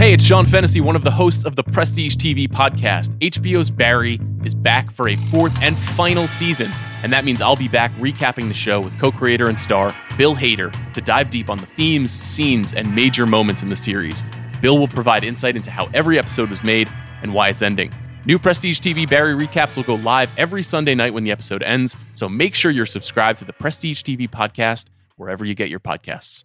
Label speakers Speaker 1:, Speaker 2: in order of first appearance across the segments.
Speaker 1: Hey, it's Sean Fennessy, one of the hosts of the Prestige TV podcast. HBO's Barry is back for a fourth and final season, and that means I'll be back recapping the show with co creator and star Bill Hader to dive deep on the themes, scenes, and major moments in the series. Bill will provide insight into how every episode was made and why it's ending. New Prestige TV Barry recaps will go live every Sunday night when the episode ends, so make sure you're subscribed to the Prestige TV podcast wherever you get your podcasts.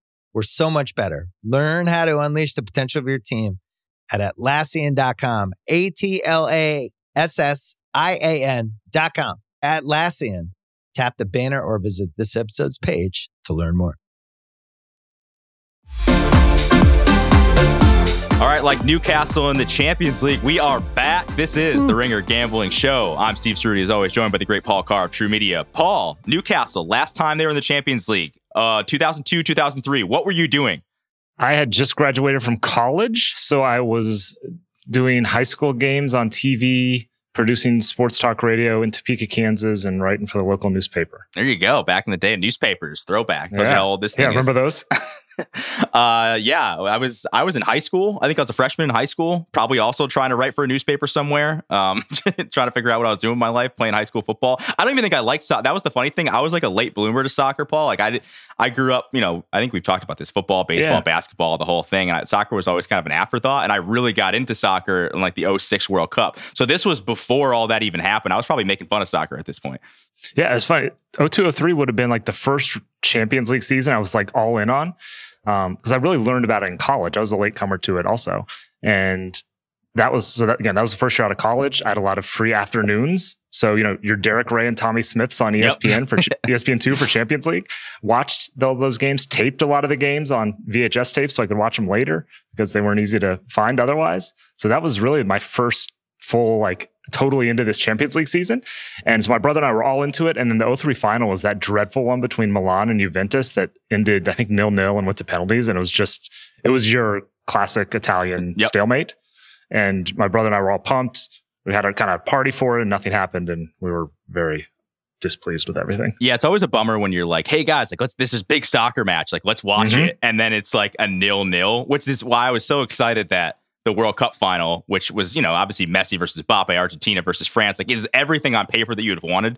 Speaker 2: we're so much better. Learn how to unleash the potential of your team at Atlassian.com. A T L A S S I A N.com. Atlassian. Tap the banner or visit this episode's page to learn more.
Speaker 3: All right, like Newcastle in the Champions League, we are back. This is hmm. the Ringer Gambling Show. I'm Steve Ceruti, as always, joined by the great Paul Carr of True Media. Paul, Newcastle, last time they were in the Champions League, uh, 2002, 2003. What were you doing?
Speaker 4: I had just graduated from college, so I was doing high school games on TV, producing sports talk radio in Topeka, Kansas, and writing for the local newspaper.
Speaker 3: There you go. Back in the day, newspapers, throwback.
Speaker 4: Yeah.
Speaker 3: how old this thing
Speaker 4: Yeah,
Speaker 3: is.
Speaker 4: remember those?
Speaker 3: uh, yeah, I was I was in high school. I think I was a freshman in high school. Probably also trying to write for a newspaper somewhere. Um, trying to figure out what I was doing with my life, playing high school football. I don't even think I liked soccer. That was the funny thing. I was like a late bloomer to soccer, Paul. Like I did, I grew up. You know, I think we've talked about this: football, baseball,
Speaker 4: Yeah.
Speaker 3: basketball, the whole thing. And I, soccer was always kind of an afterthought. And I really got into soccer in like the 06 World Cup. So this was before all that even happened. I was probably making fun of soccer at this point.
Speaker 4: Yeah, it's funny. 0203 would have been like the first Champions League season I was like all in on um, because I really learned about it in college. I was a late comer to it also. And that was, so that, again, that was the first year out of college. I had a lot of free afternoons. So, you know, your Derek Rae and Tommy Smyths on E
Speaker 3: Yep.
Speaker 4: ESPN for ESPN2 for Champions League. Watched all those games, taped a lot of the games on VHS tapes so I could watch them later because they weren't easy to find otherwise. So that was really my first full, like, totally into this Champions League season. And so my brother and I were all into it. And then the 03 final was that dreadful one between Milan and Juventus that ended, I think, nil nil and went to penalties. And it was just, it was your classic Italian
Speaker 3: Yep.
Speaker 4: stalemate. And my brother and I were all pumped. We had a kind of party for it and nothing happened. And we were very displeased with everything.
Speaker 3: Yeah, it's always a bummer when you're like, "Hey guys, like let's this is big soccer match, like let's watch
Speaker 4: Mhm.
Speaker 3: it," and then it's like a nil nil, which is why I was so excited that the World Cup final, which was you know obviously Messi versus Mbappe, Argentina versus France, like it is everything on paper that you would have wanted.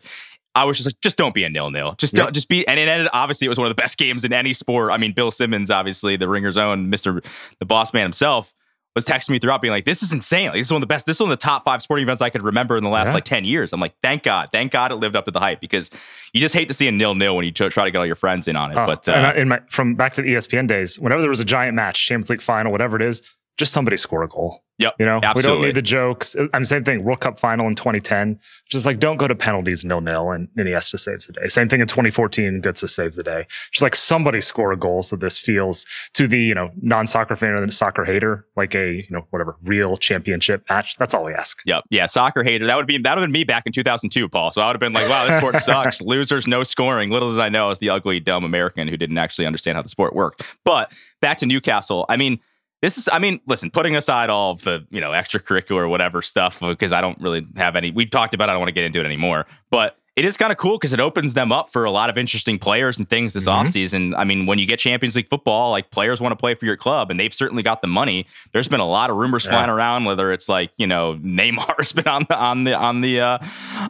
Speaker 3: I was just like, just don't be a nil nil, just don't, just be, and it ended. Obviously, it was one of the best games in any sport. I mean, Bill Simmons, obviously the Ringer's own Mister, the boss man himself. Was texting me throughout, being like, "This is insane! Like, this is one of the best. This is one of the top five sporting events I could remember in the last
Speaker 4: Yeah.
Speaker 3: like ten years." I'm like, "Thank God, thank God it lived up to the hype." Because you just hate to see a nil nil when you try to get all your friends in on it.
Speaker 4: Oh,
Speaker 3: but
Speaker 4: and
Speaker 3: uh,
Speaker 4: I- in my, from back to the ESPN days, whenever there was a giant match, Champions League final, whatever it is, just somebody score a goal.
Speaker 3: Yep,
Speaker 4: You know, we don't need the jokes. Uh, I'm same thing. World Cup final in 2010, just like don't go to penalties nil nil, and Iniesta saves the day. Same thing in 2014, Götze saves the day. Just like somebody score a goal, so this feels to the you know non soccer fan or the soccer hater like a you know whatever real championship match. That's all we ask.
Speaker 3: Yep. Yeah. Soccer hater. That would be that would have been me back in 2002, Paul. So I would have been like, wow, this sport sucks. Losers, no scoring. Little did I know I was the ugly, dumb American who didn't actually understand how the sport worked. But back to Newcastle. I mean, this is, I mean, listen, putting aside all of the, you know, extracurricular whatever stuff, because I don't really have any, we've talked about it. I don't want to get into it anymore. But it is kind of cool because it opens them up for a lot of interesting players and things this
Speaker 4: Mhm.
Speaker 3: offseason. I mean, when you get Champions League football, like players want to play for your club and they've certainly got the money. There's been a lot of rumors
Speaker 4: Yeah.
Speaker 3: flying around, whether it's like, you know, Neymar's been on the on the on the uh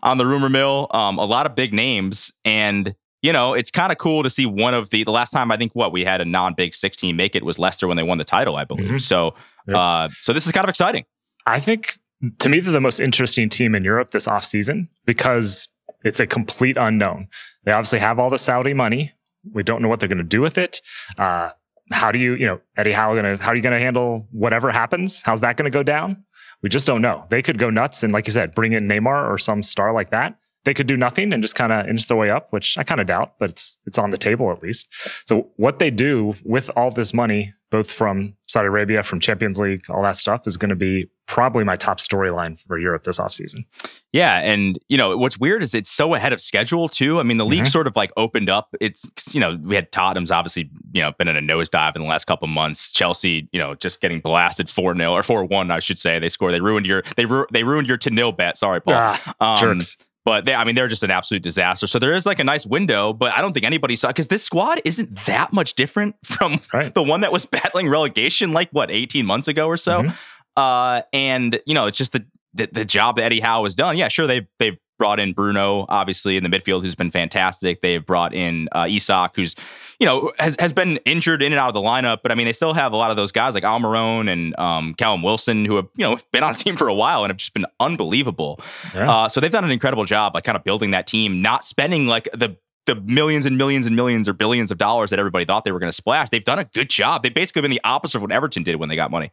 Speaker 3: on the rumor mill. Um, a lot of big names. And you know, it's kind of cool to see one of the the last time I think what we had a non-big 16 make it was Leicester when they won the title, I believe.
Speaker 4: Mhm.
Speaker 3: So
Speaker 4: Yep.
Speaker 3: uh so this is kind of exciting.
Speaker 4: I think to me, they're the most interesting team in Europe this offseason because it's a complete unknown. They obviously have all the Saudi money. We don't know what they're going to do with it. Uh, how do you, you know, Eddie Howe gonna how are you gonna handle whatever happens? How's that gonna go down? We just don't know. They could go nuts and, like you said, bring in Neymar or some star like that. They could do nothing and just kind of inch their way up, which I kind of doubt, but it's it's on the table at least. So what they do with all this money both from Saudi Arabia, from Champions League, all that stuff is going to be probably my top storyline for Europe this offseason.
Speaker 3: Yeah. And, you know, what's weird is it's so ahead of schedule, too. I mean, the league mm-hmm. sort of like opened up. It's, you know, we had Tottenham's obviously, you know, been in a nosedive in the last couple months. Chelsea, you know, just getting blasted 4 0 or 4 1, I should say. They scored. They ruined your, they, ru- they ruined your to nil bet. Sorry, Paul.
Speaker 4: Ah, um, jerks.
Speaker 3: But they, I mean, they're just an absolute disaster. So there is like a nice window, but I don't think anybody saw because this squad isn't that much different from right. the one that was battling relegation like what 18 months ago or so. Mm-hmm. Uh, and you know, it's just the, the, the job that Eddie Howe has done. Yeah, sure they've they've brought in Bruno, obviously in the midfield, who's been fantastic. They've brought in uh, Isak, who's you know has has been injured in and out of the lineup, but I mean they still have a lot of those guys like Almiron and um, Callum Wilson who have you know been on the team for a while and have just been unbelievable. Yeah. Uh, so they've done an incredible job, like kind of building that team, not spending like the the millions and millions and millions or billions of dollars that everybody thought they were going to splash. They've done a good job. They've basically been the opposite of what Everton did when they got money.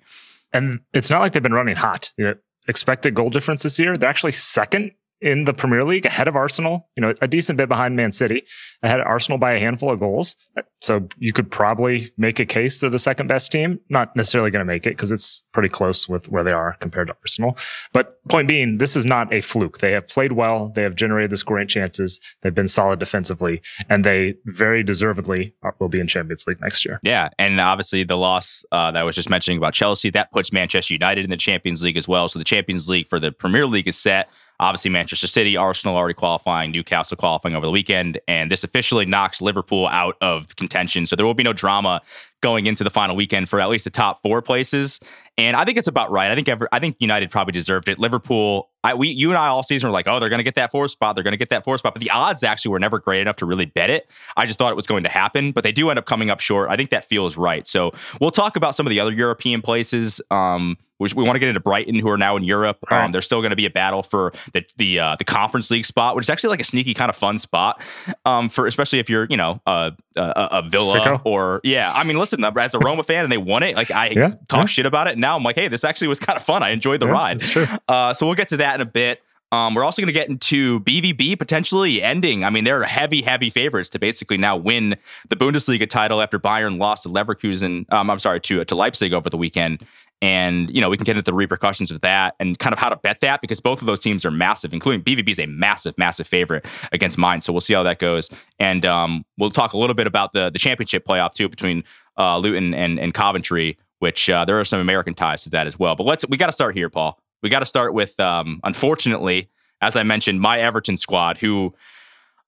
Speaker 4: And it's not like they've been running hot. You know, expected goal difference this year, they're actually second in the Premier League, ahead of Arsenal, you know, a decent bit behind Man City, ahead of Arsenal by a handful of goals. So you could probably make a case they're the second best team. Not necessarily going to make it because it's pretty close with where they are compared to Arsenal. But point being, this is not a fluke. They have played well. They have generated the scoring chances. They've been solid defensively, and they very deservedly will be in Champions League next year.
Speaker 3: Yeah, and obviously the loss uh, that I was just mentioning about Chelsea that puts Manchester United in the Champions League as well. So the Champions League for the Premier League is set. Obviously, Manchester City, Arsenal already qualifying, Newcastle qualifying over the weekend, and this officially knocks Liverpool out of contention. So there will be no drama going into the final weekend for at least the top four places. And I think it's about right. I think I think United probably deserved it. Liverpool, I, we, you and I all season were like, oh, they're going to get that fourth spot. They're going to get that fourth spot. But the odds actually were never great enough to really bet it. I just thought it was going to happen, but they do end up coming up short. I think that feels right. So we'll talk about some of the other European places. Um, we, we want to get into Brighton, who are now in Europe. Right. Um, there's still going to be a battle for the the uh, the Conference League spot, which is actually like a sneaky kind of fun spot um, for especially if you're you know a, a, a Villa Sicko. or yeah. I mean, listen, as a Roma fan and they won it, like I yeah, talk yeah. shit about it. Now I'm like, hey, this actually was kind of fun. I enjoyed the yeah, ride. Uh, so we'll get to that in a bit. Um, we're also going to get into BVB potentially ending. I mean, they're heavy, heavy favorites to basically now win the Bundesliga title after Bayern lost to Leverkusen. Um, I'm sorry, to to Leipzig over the weekend. And, you know, we can get into the repercussions of that and kind of how to bet that because both of those teams are massive, including BVB is a massive, massive favorite against Mainz. So we'll see how that goes. And um, we'll talk a little bit about the, the championship playoff too between uh, Luton and, and Coventry, which uh, there are some American ties to that as well. But let's, we got to start here, Paul. We got to start with, um, unfortunately, as I mentioned, my Everton squad, who.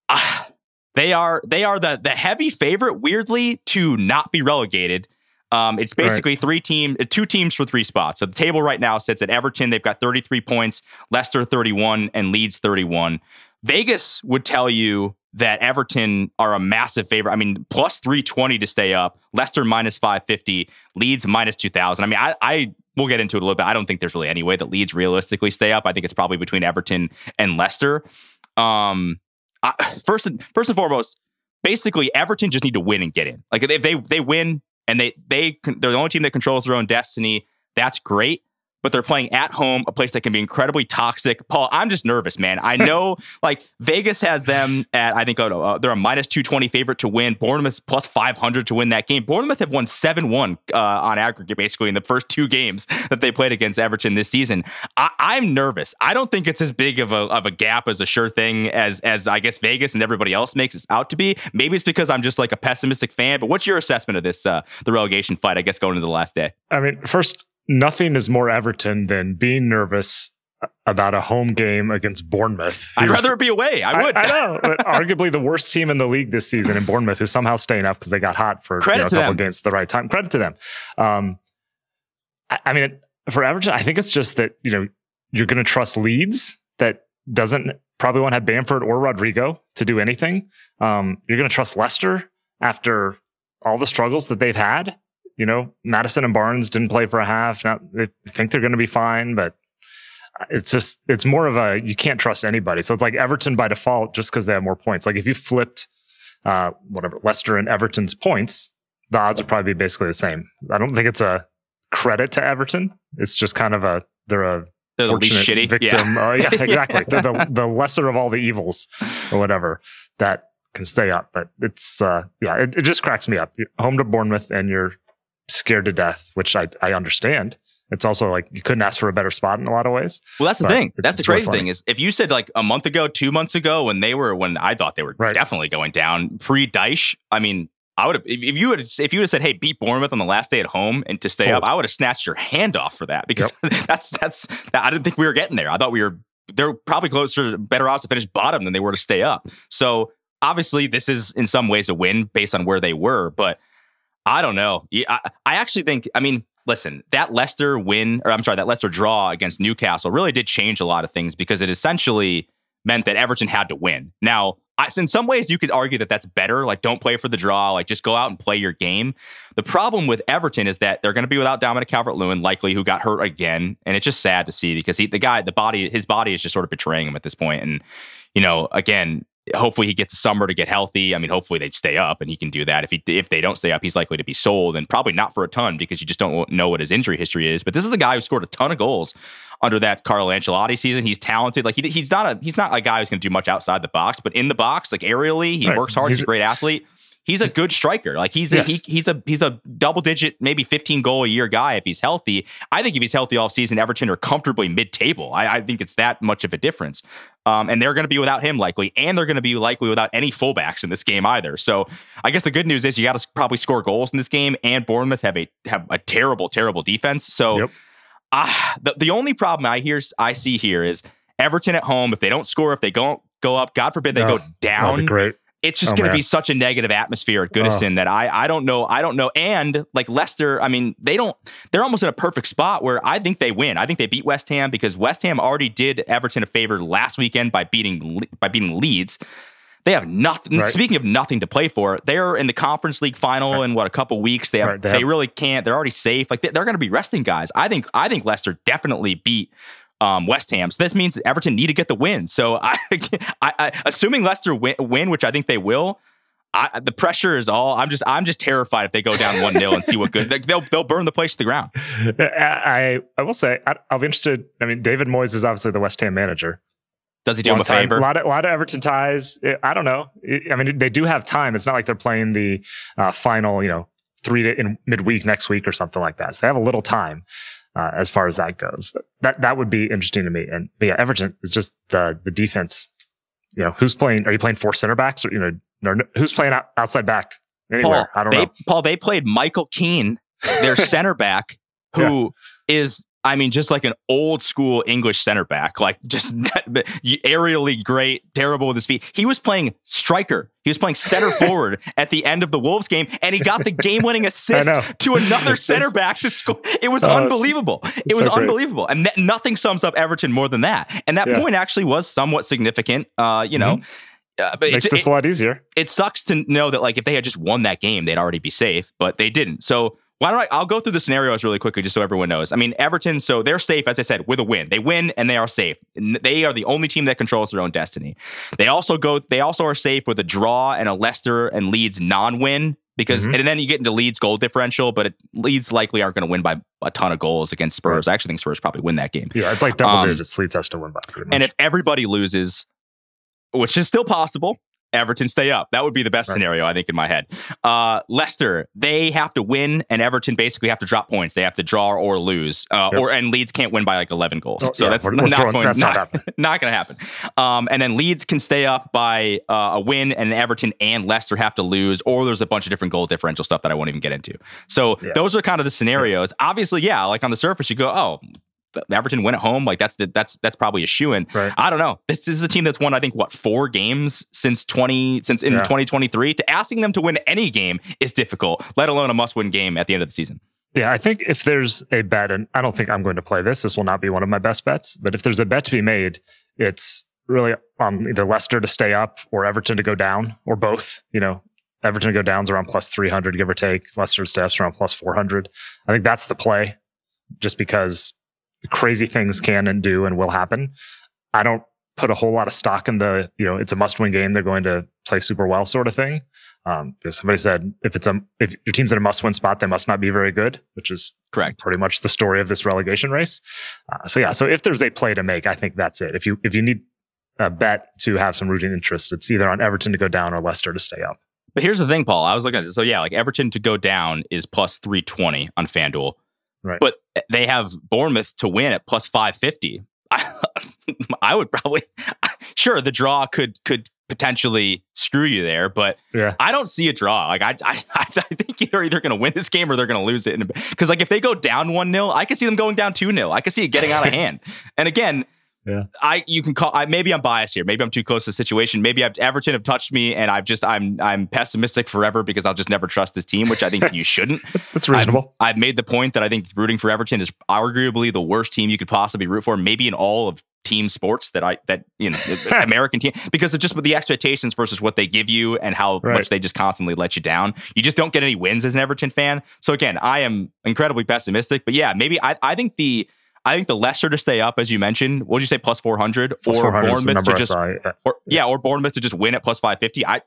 Speaker 3: Uh, they are they are the the heavy favorite, weirdly, to not be relegated um, it's basically right. three team, uh, two teams for three spots. So the table right now sits at Everton. They've got 33 points, Leicester 31, and Leeds 31. Vegas would tell you that Everton are a massive favorite. I mean, plus 320 to stay up, Leicester minus 550, Leeds minus 2000. I mean, I, I we'll get into it a little bit. I don't think there's really any way that Leeds realistically stay up. I think it's probably between Everton and Leicester. Um, I, first and first and foremost, basically Everton just need to win and get in. Like if they they win, and they they they're the only team that controls their own destiny. That's great but they're playing at home, a place that can be incredibly toxic. Paul, I'm just nervous, man. I know like Vegas has them at, I think, oh, uh, they're a minus 220 favorite to win. Bournemouth's plus 500 to win that game. Bournemouth have won 7 1 uh, on aggregate, basically, in the first two games that they played against Everton this season. I- am nervous. I don't think it's as big of a, of a gap as a sure thing as, as I guess Vegas and everybody else makes it out to be. Maybe it's because I'm just like a pessimistic fan, but what's your assessment of this, uh, the relegation fight, I guess, going into the last day?
Speaker 4: I mean, first, nothing is more Everton than being nervous about a home game against Bournemouth.
Speaker 3: I'd rather it be away. I would.
Speaker 4: I, I know, but arguably the worst team in the league this season in Bournemouth, who's somehow staying up because they got hot for you know, a couple them. games at the right time. Credit to them. Um, I, I mean, for Everton, I think it's just that you know you're going to trust Leeds that doesn't probably won't have Bamford or Rodrigo to do anything. Um, you're going to trust Leicester after all the struggles that they've had you know, Maddison and Barnes didn't play for a half. Now they think they're going to be fine, but it's just it's more of a you can't trust anybody. So it's like Everton by default just because they have more points. Like if you flipped uh, whatever Leicester and Everton's points, the odds would probably be basically the same. I don't think it's a credit to Everton. It's just kind of a they're a
Speaker 3: they're the least shitty
Speaker 4: victim. Yeah, uh, yeah exactly. they're the, the lesser of all the evils or whatever that can stay up. But it's uh, yeah, it, it just cracks me up. You're home to Bournemouth and you're scared to death, which I, I understand. It's also like you couldn't ask for a better spot in a lot of ways.
Speaker 3: Well, that's the thing. That's the
Speaker 4: it's really
Speaker 3: crazy thing is if you said like a month ago, two months ago, when they were when I thought they were
Speaker 4: Right.
Speaker 3: definitely going down pre Dyche, I mean, I would have if you would if you would have said, "Hey, beat Bournemouth on the last day at home and to stay
Speaker 4: Sold.
Speaker 3: up," I would have snatched your hand off for that because that's that's I didn't think we were getting there. I thought we were they're probably closer, better odds to finish bottom than they were to stay up. So obviously, this is in some ways a win based on where they were, but I don't know. I, I actually think. I mean, listen, that Leicester win, or I'm sorry, that Leicester draw against Newcastle really did change a lot of things because it essentially meant that Everton had to win. Now, I, in some ways, you could argue that that's better. Like, don't play for the draw. Like, just go out and play your game. The problem with Everton is that they're going to be without Dominic Calvert-Lewin, likely, who got hurt again, and it's just sad to see because he, the guy, the body, his body is just sort of betraying him at this point. And you know, again, hopefully he gets a summer to get healthy. I mean, hopefully they'd stay up and he can do that. If he if they don't stay up, he's likely to be sold and probably not for a ton because you just don't know what his injury history is. But this is a guy who scored a ton of goals under that Carlo Ancelotti season. He's talented. Like he, he's not a he's not a guy who's going to do much outside the box, but in the box, like aerially, he
Speaker 4: Right.
Speaker 3: works hard. He's,
Speaker 4: He's-
Speaker 3: a great athlete. He's a good striker. Like he's a,
Speaker 4: Yes.
Speaker 3: he, he's a he's a double digit, maybe 15 goal a year guy if he's healthy. I think if he's healthy all season, Everton are comfortably mid table. I, I think it's that much of a difference. Um, and they're going to be without him likely, and they're going to be likely without any fullbacks in this game either. So I guess the good news is you got to probably score goals in this game, and Bournemouth have a have a terrible, terrible defense. So
Speaker 4: Yep.
Speaker 3: ah, the the only problem I hear I see here is Everton at home. If they don't score, if they don't go up, God forbid they
Speaker 4: Oh,
Speaker 3: go down
Speaker 4: great.
Speaker 3: It's just
Speaker 4: Oh,
Speaker 3: going to be such a negative atmosphere at oh. Goodison that I I don't know I don't know. And like Leicester I mean they don't they're almost in a perfect spot where I think they win. I think they beat West Ham because West Ham already did Everton a favor last weekend by beating by beating Leeds. They have nothing
Speaker 4: Right.
Speaker 3: speaking of nothing to play for they're in the conference league final
Speaker 4: Right.
Speaker 3: in what a couple weeks. They have,
Speaker 4: Right, they
Speaker 3: they, really can't they're already safe. Like they, they're going to be resting guys. I think I think Leicester definitely beat um, West Ham. So this means Everton need to get the win. So I, I, I assuming Leicester win, win, which I think they will. I, the pressure is all. I'm just I'm just terrified if they go down one 0 and see what good like, they'll they'll burn the place to the ground.
Speaker 4: I I will say I, I'll be interested. I mean, David Moyes is obviously the West Ham manager.
Speaker 3: Does he do him a
Speaker 4: time-
Speaker 3: favor?
Speaker 4: A lot of a lot of Everton ties. I- I don't know. I mean, they do have time. It's not like they're playing the uh, final, you know, three to, in midweek next week or something like that. So they have a little time uh, as far as that goes. That that would be interesting to me. And but yeah, Everton is just the the defense. You know, who's playing? Are you playing four center backs or you know, no, no- who's playing out, outside back anywhere?
Speaker 3: Paul,
Speaker 4: I don't
Speaker 3: they,
Speaker 4: know.
Speaker 3: Paul, they played Michael Keane, their center back, who is, I mean, just like an old school English center back, like just aerially great, terrible with his feet. He was playing striker. He was playing center forward at the end of the Wolves game, and he got the game winning assist to another center back to score. It was
Speaker 4: Oh, it's-
Speaker 3: unbelievable. It was
Speaker 4: so great.
Speaker 3: unbelievable. And th- nothing sums up Everton more than that. And that
Speaker 4: Yeah.
Speaker 3: point actually was somewhat significant. Uh, you know, uh, but
Speaker 4: Makes
Speaker 3: it-
Speaker 4: this
Speaker 3: it-
Speaker 4: a lot easier.
Speaker 3: it sucks to know that like if they had just won that game, they'd already be safe, but they didn't. So why don't I? I'll go through the scenarios really quickly just so everyone knows. I mean, Everton, so they're safe, as I said, with a win. They win and they are safe. They are the only team that controls their own destiny. They also go. They also are safe with a draw and a Leicester and Leeds non-win because,
Speaker 4: Mhm.
Speaker 3: and then you get into Leeds goal differential, but it, Leeds likely aren't going to win by a ton of goals against Spurs. I actually think Spurs probably win that game.
Speaker 4: Yeah, it's like double
Speaker 3: Um,
Speaker 4: digits. Leeds has to win by.
Speaker 3: And if everybody loses, which is still possible, Everton stay up. That would be the best
Speaker 4: Right.
Speaker 3: scenario, I think, in my head. Uh, Leicester, they have to win, and Everton basically have to drop points. They have to draw or lose, uh,
Speaker 4: Yep.
Speaker 3: or and Leeds can't win by like eleven goals.
Speaker 4: Oh,
Speaker 3: so
Speaker 4: yeah,
Speaker 3: that's
Speaker 4: we're- we're
Speaker 3: not
Speaker 4: throwing-
Speaker 3: going.
Speaker 4: that's not
Speaker 3: not,
Speaker 4: happening.
Speaker 3: not going to happen. Um, and then Leeds can stay up by uh, a win, and Everton and Leicester have to lose, or there's a bunch of different goal differential stuff that I won't even get into. So
Speaker 4: Yeah.
Speaker 3: those are kind of the scenarios. Obviously, yeah, like on the surface, you go, oh. Everton win at home, like that's the that's that's probably a shoe in.
Speaker 4: Right.
Speaker 3: I don't know. This, this is a team that's won, I think, what four games since twenty since in
Speaker 4: Yeah.
Speaker 3: twenty twenty three. To asking them to win any game is difficult, let alone a must win game at the end of the season.
Speaker 4: Yeah, I think if there's a bet, and I don't think I'm going to play this, this will not be one of my best bets, but if there's a bet to be made, it's really on either Leicester to stay up or Everton to go down or both. You know, Everton to go down is around plus 300, give or take. Leicester to stay up is around plus 400. I think that's the play just because crazy things can and do and will happen. I don't put a whole lot of stock in the, you know, it's a must win game. They're going to play super well sort of thing. Um, because somebody said if it's a if your team's in a must win spot, they must not be very good, which is
Speaker 3: Correct.
Speaker 4: pretty much the story of this relegation race. Uh, so yeah, so if there's a play to make, I think that's it. If you if you need a bet to have some rooting interest, it's either on Everton to go down or Leicester to stay up.
Speaker 3: But here's the thing, Paul. I was looking at this. So yeah, like Everton to go down is plus 320 on FanDuel.
Speaker 4: Right.
Speaker 3: But they have Bournemouth to win at plus 550. I, I would probably sure the draw could could potentially screw you there, but
Speaker 4: Yeah.
Speaker 3: I don't see a draw. Like I, I, I think they're either going to win this game or they're going to lose it. Because like if they go down one 0 I could see them going down two 0 I could see it getting out of hand. And again,
Speaker 4: Yeah.
Speaker 3: I you can call. I, maybe I'm biased here. Maybe I'm too close to the situation. Maybe I've, Everton have touched me, and I've just I'm I'm pessimistic forever because I'll just never trust this team, which I think you shouldn't.
Speaker 4: That's reasonable.
Speaker 3: I've made the point that I think rooting for Everton is arguably the worst team you could possibly root for, maybe in all of team sports that I that you know American team because of just the expectations versus what they give you and how
Speaker 4: Right.
Speaker 3: much they just constantly let you down. You just don't get any wins as an Everton fan. So again, I am incredibly pessimistic. But yeah, maybe I I think the I think the Leicester to stay up, as you mentioned, what did you say, plus four hundred,
Speaker 4: Plus
Speaker 3: or
Speaker 4: 400
Speaker 3: Bournemouth to just.
Speaker 4: Yeah.
Speaker 3: or yeah, or Bournemouth to just win at plus five fifty. I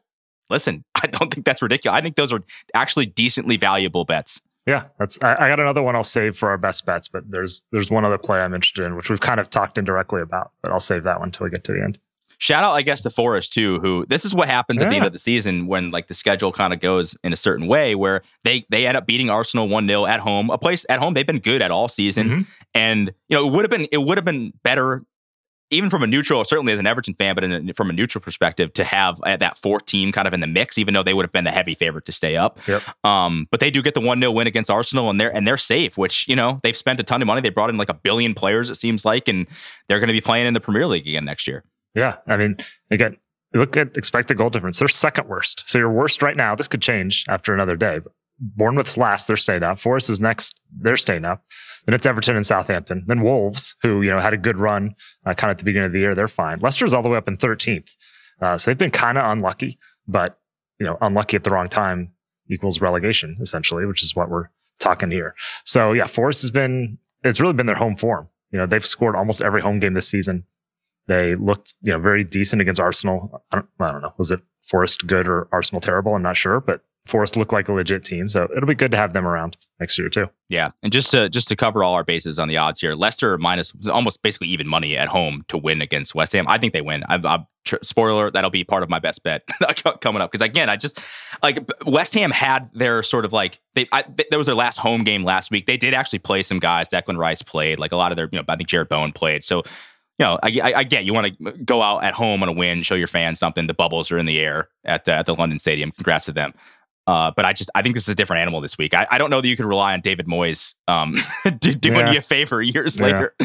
Speaker 3: listen, I don't think that's ridiculous. I think those are actually decently valuable bets.
Speaker 4: Yeah, that's. I, I got another one I'll save for our best bets, but there's there's one other play I'm interested in, which we've kind of talked indirectly about, but I'll save that one until we get to the end.
Speaker 3: Shout out, I guess, to Forest too, who this is what happens at the end of the season when like the schedule kind of goes in a certain way where they they end up beating Arsenal 1-0 at home. A place at home they've been good at all season.
Speaker 4: Mhm.
Speaker 3: And you know, it would have been it would have been better even from a neutral, certainly as an Everton fan, but in a, from a neutral perspective, to have uh, that fourth team kind of in the mix, even though they would have been the heavy favorite to stay up.
Speaker 4: Yep.
Speaker 3: Um, but they do get the one 0 win against Arsenal, and they're and they're safe. Which you know they've spent a ton of money. They brought in like a billion players, it seems like, and they're going to be playing in the Premier League again next year.
Speaker 4: Yeah, I mean, again, look at expected goal difference. They're second worst. So you're worst right now. This could change after another day. But Bournemouth's last. They're staying up. Forest is next. They're staying up. Then it's Everton and Southampton. Then Wolves, who you know had a good run uh, kind of at the beginning of the year. They're fine. Leicester's all the way up in 13th. Uh, so they've been kind of unlucky, but you know, unlucky at the wrong time equals relegation essentially, which is what we're talking here. So yeah, Forest has been. It's really been their home form. You know, they've scored almost every home game this season. They looked, you know, very decent against Arsenal. I don't, I don't know. Was it Forest good or Arsenal terrible? I'm not sure, but Forest looked like a legit team. So it'll be good to have them around next year too.
Speaker 3: Yeah, and just to just to cover all our bases on the odds here, Leicester minus almost basically even money at home to win against West Ham. I think they win. I, I, spoiler, that'll be part of my best bet coming up because again, I just like West Ham had their sort of like they I, th- there was their last home game last week. They did actually play some guys. Declan Rice played like a lot of their you know I think Jarrod Bowen played. So you know, I, I, I get you want to go out at home on a win, show your fans something. The bubbles are in the air at the, at the London Stadium. Congrats to them. Uh, but I just I think this is a different animal this week. I, I don't know that you could rely on David Moyes um, do, doing
Speaker 4: Yeah.
Speaker 3: you a favor years
Speaker 4: Yeah.
Speaker 3: later.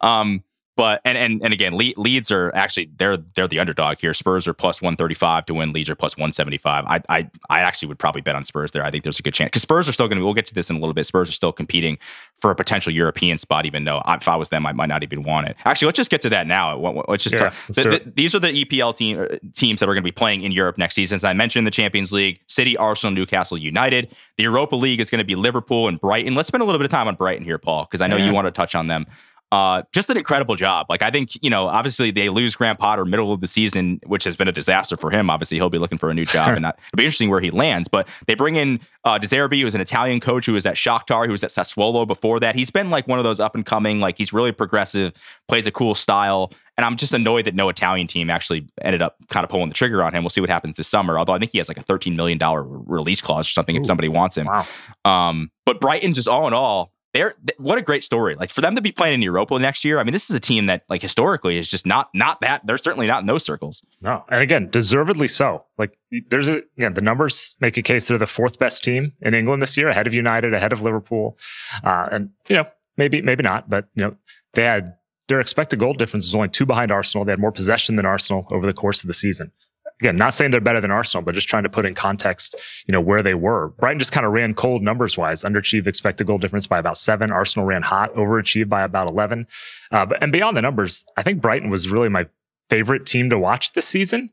Speaker 3: Um, but and and and again, Le- Leeds are actually they're they're the underdog here. Spurs are plus one thirty five to win. Leeds are plus one seventy five. I I I actually would probably bet on Spurs there. I think there's a good chance because Spurs are still going to. We'll get to this in a little bit. Spurs are still competing for a potential European spot, even though I, if I was them, I might not even want it. Actually, let's just get to that now. Let's just
Speaker 4: Yeah,
Speaker 3: talk-
Speaker 4: let's
Speaker 3: the- the- these are the EPL team uh, teams that are going to be playing in Europe next season. As I mentioned, the Champions League: City, Arsenal, Newcastle United. The Europa League is going to be Liverpool and Brighton. Let's spend a little bit of time on Brighton here, Paul, because I know
Speaker 4: Yeah.
Speaker 3: you want to touch on them. Uh, just an incredible job. Like I think you know, obviously they lose Graham Potter middle of the season, which has been a disaster for him. Obviously, he'll be looking for a new job, and that, it'll be interesting where he lands. But they bring in uh, De Zerbi, who's an Italian coach who was at Shakhtar, who was at Sassuolo before that. He's been like one of those up and coming. Like he's really progressive, plays a cool style. And I'm just annoyed that no Italian team actually ended up kind of pulling the trigger on him. We'll see what happens this summer. Although I think he has like a $13 million release clause or something if somebody wants him.
Speaker 4: Wow.
Speaker 3: Um, but Brighton, just all in all, they're th- what a great story. Like for them to be playing in Europa next year. I mean, this is a team that like historically is just not not that. They're certainly not in those circles.
Speaker 4: No, and again, deservedly so. Like there's a again, the numbers make a case they're the fourth best team in England this year, ahead of United, ahead of Liverpool, uh, and you know maybe maybe not, but you know they had their expected goal difference was only two behind Arsenal. They had more possession than Arsenal over the course of the season. Again, not saying they're better than Arsenal, but just trying to put in context, you know, where they were. Brighton just kind of ran cold numbers wise, underachieved expected goal difference by about seven. Arsenal ran hot, overachieved by about 11. Uh, but, and beyond the numbers, I think Brighton was really my favorite team to watch this season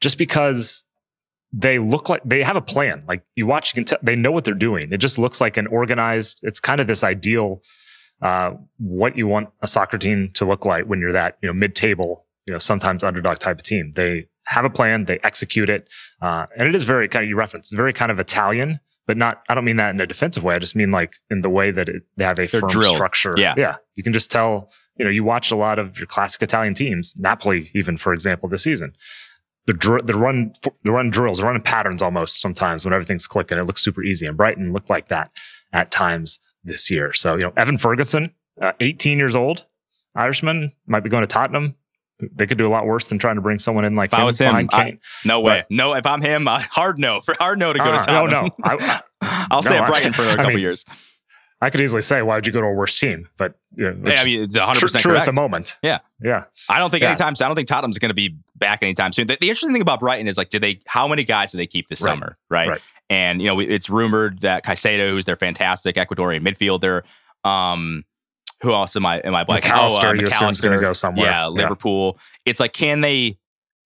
Speaker 4: just because they look like they have a plan. Like you watch, you can tell they know what they're doing. It just looks like an organized, it's kind of this ideal, uh, what you want a soccer team to look like when you're that, you know, mid table, you know, sometimes underdog type of team. They have a plan, they execute it. Uh, and it is very kind of, you reference, very kind of Italian, but not, I don't mean that in a defensive way. I just mean like in the way that it, they have a
Speaker 3: They're
Speaker 4: firm
Speaker 3: drilled.
Speaker 4: structure.
Speaker 3: Yeah.
Speaker 4: Yeah. You can just tell, you know, you watch a lot of your classic Italian teams, Napoli, even for example, this season. the dr- the run the run drills, the run patterns almost sometimes when everything's clicking. It looks super easy, and Brighton looked like that at times this year. So you know, Evan Ferguson, uh, 18 years old, Irishman, might be going to Tottenham. They could do a lot worse than trying to bring someone in like
Speaker 3: if him. I was him, I, no way.
Speaker 4: But,
Speaker 3: no, if I'm him, I, hard no for hard no to go uh, to Tottenham.
Speaker 4: No, no, I,
Speaker 3: will
Speaker 4: no,
Speaker 3: say at Brighton for a couple mean, years.
Speaker 4: I could easily say, why would you go to a worse team? But you know,
Speaker 3: yeah, I mean, it's 100 percent
Speaker 4: true at the moment.
Speaker 3: Yeah,
Speaker 4: yeah.
Speaker 3: I don't think
Speaker 4: yeah.
Speaker 3: anytime. I don't think Tottenham's going to be back anytime soon. The, the, interesting thing about Brighton is like, do they? How many guys do they keep this
Speaker 4: right.
Speaker 3: summer? Right?
Speaker 4: right.
Speaker 3: And you know, it's rumored that Caicedo, who's their fantastic Ecuadorian midfielder, um, who else am I am I blanking?
Speaker 4: Mac Allister,
Speaker 3: oh, uh,
Speaker 4: you
Speaker 3: Mac Allister
Speaker 4: going to go somewhere.
Speaker 3: Yeah, Liverpool. Yeah. It's like, can they?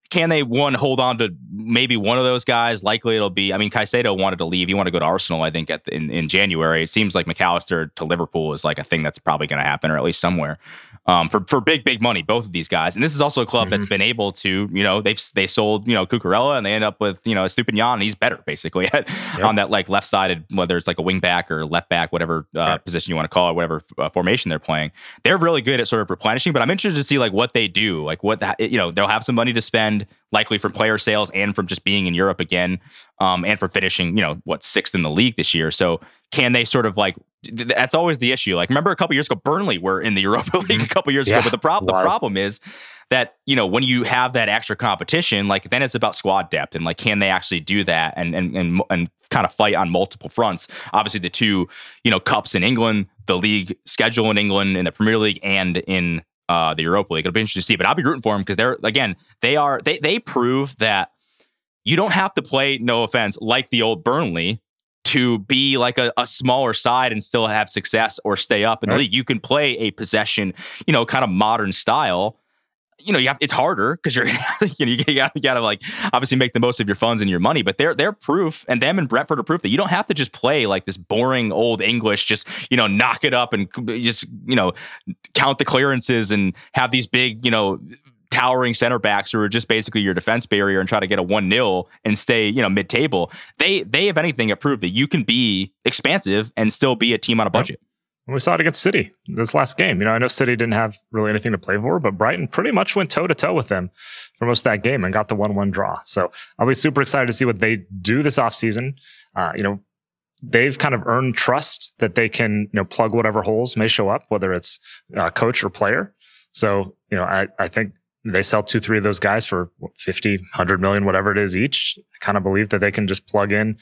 Speaker 3: Can they one hold on to maybe one of those guys? Likely it'll be. I mean, Caicedo wanted to leave. He wanted to go to Arsenal. I think at the, in in January. It seems like Mac Allister to Liverpool is like a thing that's probably going to happen, or at least somewhere um, for for big big money. Both of these guys, and this is also a club mm-hmm. that's been able to, you know, they've they sold you know Cucurella and they end up with you know Estupiñán, and he's better basically at, yep. on that like left sided, whether it's like a wing back or left back, whatever uh, position you want to call it, whatever uh, formation they're playing. They're really good at sort of replenishing. But I'm interested to see like what they do, like what the, you know they'll have some money to spend, likely from player sales and from just being in Europe again, um, and for finishing you know what sixth in the league this year. So can they sort of like that's always the issue. Like remember a couple years ago, Burnley were in the Europa League a mm-hmm. couple years
Speaker 4: yeah,
Speaker 3: ago, but the problem the problem is that you know when you have that extra competition, like then it's about squad depth and like can they actually do that and and and and kind of fight on multiple fronts. Obviously, the two you know cups in England, the league schedule in England, in the Premier League, and in uh, the Europa League. It'll be interesting to see, but I'll be rooting for them because they're again they are they they prove that you don't have to play. No offense, like the old Burnley to be like a, a, smaller side and still have success or stay up in the league. You can play a possession, you know, kind of modern style. You know, you have it's harder because you're you know you got you got to like obviously make the most of your funds and your money, but they're they're proof and them and Brentford are proof that you don't have to just play like this boring old English, just you know knock it up and just you know count the clearances and have these big you know towering center backs who are just basically your defense barrier and try to get a 1-0 and stay, you know, mid-table. They they if anything have proved that you can be expansive and still be a team on a budget.
Speaker 4: We saw it against City this last game. You know, I know City didn't have really anything to play for, but Brighton pretty much went toe to toe with them for most of that game and got the 1 1 draw. So I'll be super excited to see what they do this offseason. Uh, you know, they've kind of earned trust that they can, you know, plug whatever holes may show up, whether it's uh, coach or player. So, you know, I, I think they sell two, three of those guys for 50, 100 million, whatever it is each. I kind of believe that they can just plug in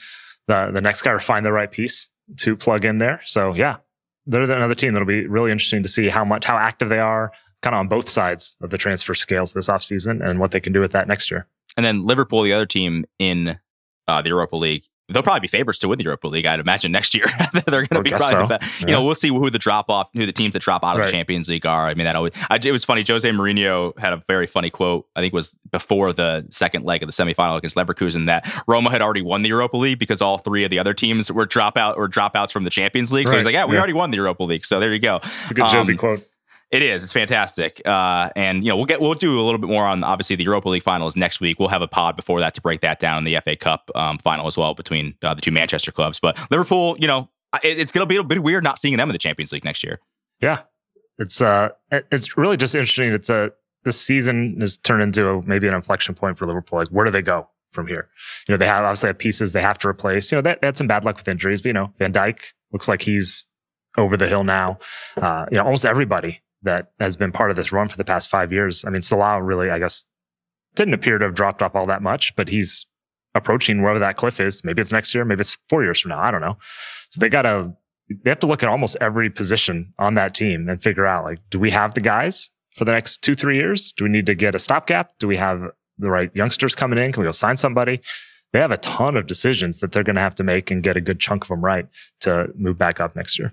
Speaker 4: the, the next guy or find the right piece to plug in there. So yeah, they're another team that'll be really interesting to see how much, how active they are kind of on both sides of the transfer scales this offseason and what they can do with that next year.
Speaker 3: And then Liverpool, the other team in uh, the Europa League, they'll probably be favorites to win the Europa League. I'd imagine next year they're going to be probably so. the best. Yeah. You know, we'll see who the drop off, who the teams that drop out of right. the Champions League are. I mean, that always. I, it was funny. Jose Mourinho had a very funny quote. I think it was before the second leg of the semifinal against Leverkusen that Roma had already won the Europa League because all three of the other teams were dropout or dropouts from the Champions League. Right. So he's like, yeah, we yeah. already won the Europa League. So there you go.
Speaker 4: It's a good um, Jose quote.
Speaker 3: It is. It's fantastic. Uh, and you know, we'll get we'll do a little bit more on obviously the Europa League finals next week. We'll have a pod before that to break that down the FA Cup um, final as well between uh, the two Manchester clubs. But Liverpool, you know, it, it's going to be a bit weird not seeing them in the Champions League next year.
Speaker 4: Yeah, it's uh, it's really just interesting. It's a this season has turned into a, maybe an inflection point for Liverpool. Like, where do they go from here? You know, they have obviously have pieces they have to replace. You know, they, had some bad luck with injuries, but you know, Van Dijk looks like he's over the hill now. Uh, you know, almost everybody that has been part of this run for the past five years. I mean, Salah really, I guess, didn't appear to have dropped off all that much, but he's approaching wherever that cliff is. Maybe it's next year, maybe it's four years from now. I don't know. So they got to, they have to look at almost every position on that team and figure out like, do we have the guys for the next two, three years? Do we need to get a stopgap? Do we have the right youngsters coming in? Can we go sign somebody? They have a ton of decisions that they're going to have to make and get a good chunk of them right to move back up next year.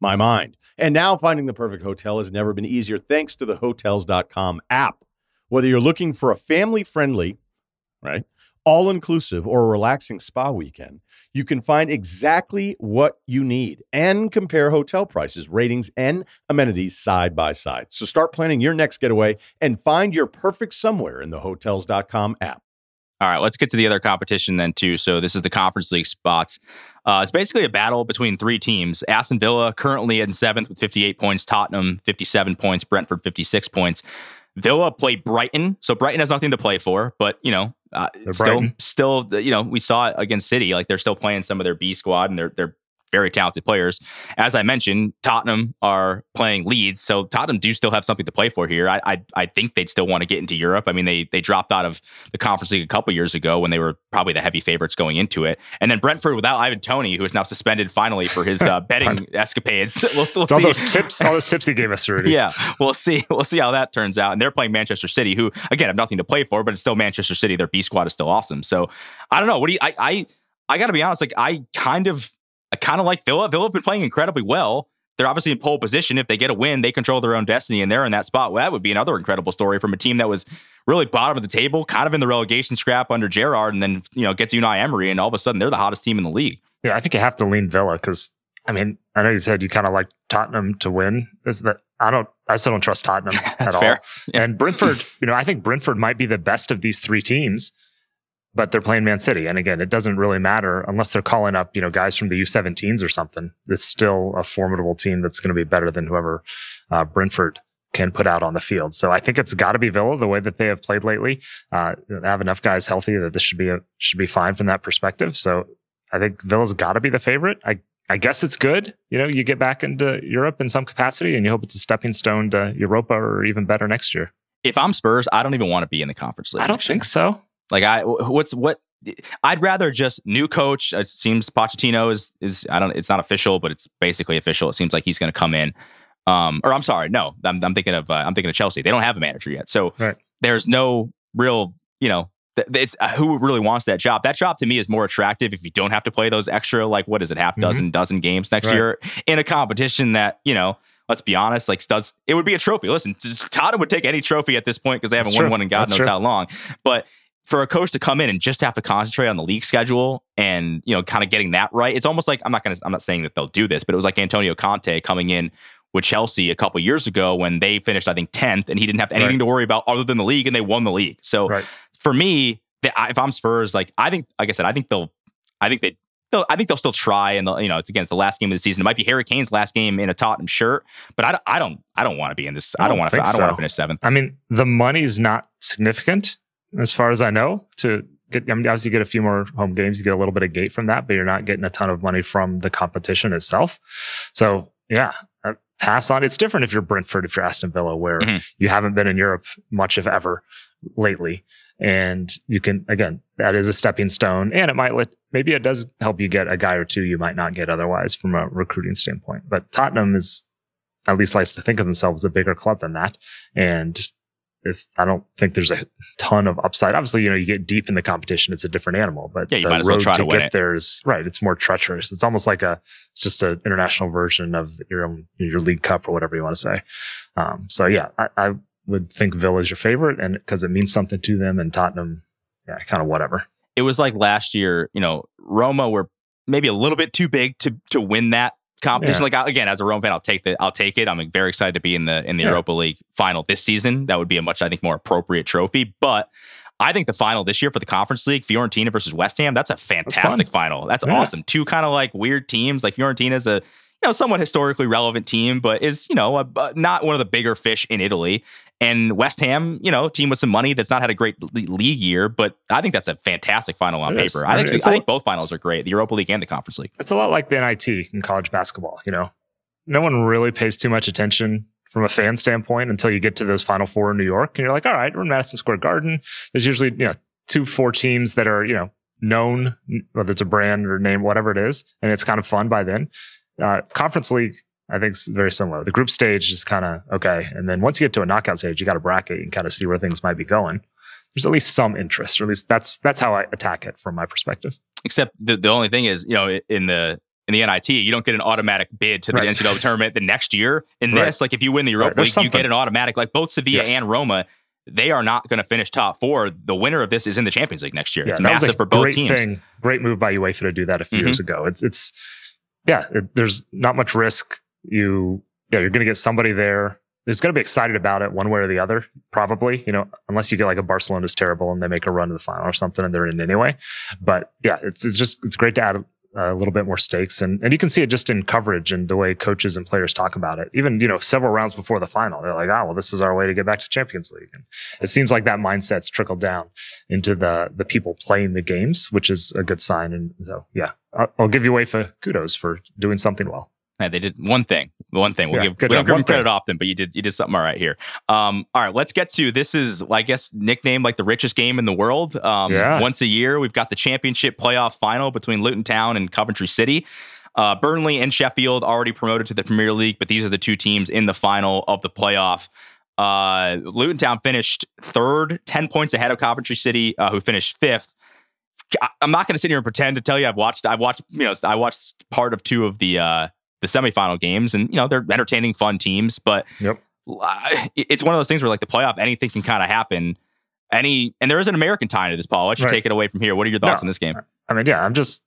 Speaker 5: my mind. And now finding the perfect hotel has never been easier thanks to the hotels.com app. Whether you're looking for a family friendly, right, all inclusive or a relaxing spa weekend, you can find exactly what you need and compare hotel prices, ratings, and amenities side by side. So start planning your next getaway and find your perfect somewhere in the hotels.com app.
Speaker 3: All right, let's get to the other competition then too. So this is the Conference League spots. Uh, it's basically a battle between three teams. Aston Villa currently in seventh with 58 points. Tottenham 57 points. Brentford 56 points. Villa play Brighton, so Brighton has nothing to play for. But you know, uh, still, Brighton. still, you know, we saw it against City. Like they're still playing some of their B squad, and they're they're very talented players. As I mentioned, Tottenham are playing Leeds, so Tottenham do still have something to play for here. I I, I think they'd still want to get into Europe. I mean, they they dropped out of the Conference League a couple years ago when they were probably the heavy favorites going into it. And then Brentford without Ivan Toney, who is now suspended finally for his uh, betting escapades.
Speaker 4: we'll, we'll all those tips, all those tips he gave us already.
Speaker 3: yeah, we'll see. We'll see how that turns out. And they're playing Manchester City, who again have nothing to play for, but it's still Manchester City. Their B squad is still awesome. So I don't know. What do you? I I I got to be honest. Like I kind of I kind of like Villa. Villa have been playing incredibly well. They're obviously in pole position. If they get a win, they control their own destiny, and they're in that spot. Well, that would be another incredible story from a team that was really bottom of the table, kind of in the relegation scrap under Gerrard, and then you know gets Unai Emery, and all of a sudden they're the hottest team in the league.
Speaker 4: Yeah, I think you have to lean Villa because I mean I know you said you kind of like Tottenham to win. Is that I don't I still don't trust Tottenham
Speaker 3: at
Speaker 4: all. Yeah. And Brentford, you know, I think Brentford might be the best of these three teams but they're playing Man City. And again, it doesn't really matter unless they're calling up, you know, guys from the U17s or something. It's still a formidable team that's going to be better than whoever uh, Brentford can put out on the field. So I think it's got to be Villa the way that they have played lately. Uh, have enough guys healthy that this should be a, should be fine from that perspective. So I think Villa's got to be the favorite. I I guess it's good. You know, you get back into Europe in some capacity, and you hope it's a stepping stone to Europa or even better next year.
Speaker 3: If I'm Spurs, I don't even want to be in the conference league.
Speaker 4: I don't think so.
Speaker 3: Like I, what's what? I'd rather just new coach. It seems Pochettino is is I don't. It's not official, but it's basically official. It seems like he's going to come in. Um, or I'm sorry, no, I'm, I'm thinking of uh, I'm thinking of Chelsea. They don't have a manager yet, so right. there's no real, you know, it's uh, who really wants that job. That job to me is more attractive if you don't have to play those extra, like what is it, half mm-hmm. dozen, dozen games next right. year in a competition that you know let's be honest, like does it would be a trophy. Listen, Tottenham would take any trophy at this point because they haven't That's won true. one in God That's knows true. how long. But for a coach to come in and just have to concentrate on the league schedule and you know kind of getting that right it's almost like i'm not gonna i'm not saying that they'll do this but it was like antonio conte coming in with chelsea a couple years ago when they finished i think 10th and he didn't have anything right. to worry about other than the league and they won the league so right. for me if i'm spurs like i think like i said i think they'll i think they I think they'll still try, and you know it's against the last game of the season. It might be Harry Kane's last game in a Tottenham shirt, but I, I don't, I don't want to be in this. I don't, don't want to. I don't want to finish seventh.
Speaker 4: I mean, the money's not significant as far as I know, to get I mean, obviously get a few more home games, you get a little bit of gate from that, but you're not getting a ton of money from the competition itself. So yeah, uh, pass on. It's different if you're Brentford, if you're Aston Villa, where mm-hmm. you haven't been in Europe much if ever lately. And you can again, that is a stepping stone. And it might let maybe it does help you get a guy or two you might not get otherwise from a recruiting standpoint. But Tottenham is at least likes to think of themselves as a bigger club than that. And if I don't think there's a ton of upside. Obviously, you know, you get deep in the competition, it's a different animal. But
Speaker 3: yeah, you might as well try to, to get
Speaker 4: it. there is right. It's more treacherous. It's almost like a it's just an international version of your your League Cup or whatever you want to say. Um, so yeah, I, I, would think Villa is your favorite, and because it means something to them, and Tottenham, yeah, kind of whatever.
Speaker 3: It was like last year. You know, Roma were maybe a little bit too big to to win that competition. Yeah. Like again, as a Rome fan, I'll take the I'll take it. I'm very excited to be in the in the yeah. Europa League final this season. That would be a much I think more appropriate trophy. But I think the final this year for the Conference League, Fiorentina versus West Ham, that's a fantastic final. That's
Speaker 4: Yeah.
Speaker 3: awesome. Two kind of like weird teams. Like Fiorentina's a you know somewhat historically relevant team, but is you know a, a- not one of the bigger fish in Italy. And West Ham, you know, team with some money that's not had a great league year, but I think that's a fantastic final on paper.
Speaker 4: I
Speaker 3: think
Speaker 4: it's
Speaker 3: I
Speaker 4: a-
Speaker 3: think both finals are great, the Europa League and the Conference League.
Speaker 4: It's a lot like the NIT in college basketball. You know, no one really pays too much attention from a fan standpoint until you get to those Final Four in New York, and you're like, all right, we're in Madison Square Garden. There's usually you know two, four teams that are you know known, whether it's a brand or name, whatever it is, and it's kind of fun by then. Uh, Conference League. I think is very similar. The group stage is kind of okay, and then once you get to a knockout stage, you got a bracket and kind of see where things might be going. There's at least some interest, or at least that's that's how I attack it from my perspective.
Speaker 3: Except the, the only thing is, you know, in the in the NIT, you don't get an automatic bid to the
Speaker 4: Right.
Speaker 3: NCAA tournament the next year. In
Speaker 4: Right.
Speaker 3: this, like if you win the Europa
Speaker 4: Right,
Speaker 3: League, you get an automatic. Like both Sevilla
Speaker 4: Yes.
Speaker 3: and Roma, they are not going to finish top four. The winner of this is in the Champions League next year. it's
Speaker 4: that was
Speaker 3: massive
Speaker 4: a
Speaker 3: for both
Speaker 4: great
Speaker 3: teams.
Speaker 4: Thing, great move by UEFA to do that a few
Speaker 3: Mhm.
Speaker 4: years ago. It's it's yeah, it, there's not much risk. You yeah, you're going to get somebody there who's going to be excited about it one way or the other, probably. You know, unless you get like a Barcelona's terrible and they make a run to the final or something and they're in anyway. But yeah, it's it's just it's great to add a little bit more stakes and and you can see it just in coverage and the way coaches and players talk about it. Even you know several rounds before the final, they're like, oh well, this is our way to get back to Champions League. And it seems like that mindset's trickled down into the the people playing the games, which is a good sign. And so, yeah, I'll, I'll give you UEFA kudos for doing something well.
Speaker 3: Yeah, they did one thing. One thing. We'll
Speaker 4: Yeah,
Speaker 3: give, we don't give them credit often, but you did you did something all right here. Um, all right, let's get to this is I guess nicknamed like the richest game in the world. Um,
Speaker 4: Yeah.
Speaker 3: Once a year, we've got the championship playoff final between Luton Town and Coventry City. Uh, Burnley and Sheffield already promoted to the Premier League, but these are the two teams in the final of the playoff. Uh, Luton Town finished third, 10 points ahead of Coventry City, uh, who finished fifth. I- I'm not going to sit here and pretend to tell you I've watched. I've watched. You know, I watched part of two of the uh, the semifinal games, and you know they're entertaining, fun teams. But
Speaker 4: Yep.
Speaker 3: it's one of those things where like the playoff, anything can kind of happen. Any and there is an American tie to this, Paul. Why don't you
Speaker 4: Right.
Speaker 3: take it away from here? What are your thoughts
Speaker 4: No.
Speaker 3: on this game?
Speaker 4: I mean, yeah, I'm just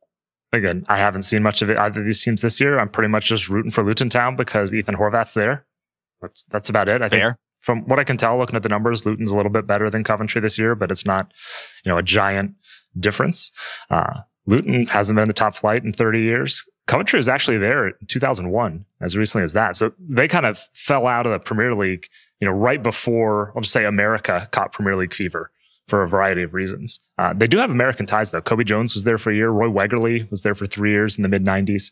Speaker 4: again, I haven't seen much of it either of these teams this year. I'm pretty much just rooting for Luton Town because Ethan Horvath's there. That's that's about it. I think
Speaker 3: Fair.
Speaker 4: from what I can tell, looking at the numbers, Luton's a little bit better than Coventry this year, but it's not, you know, a giant difference. Uh, Luton hasn't been in the top flight in 30 years. Coventry was actually there in 2001, as recently as that. So they kind of fell out of the Premier League, you know, right before, I'll just say America caught Premier League fever for a variety of reasons. Uh, they do have American ties, though. Cobi Jones was there for a year. Roy Wegerle was there for three years in the mid 90s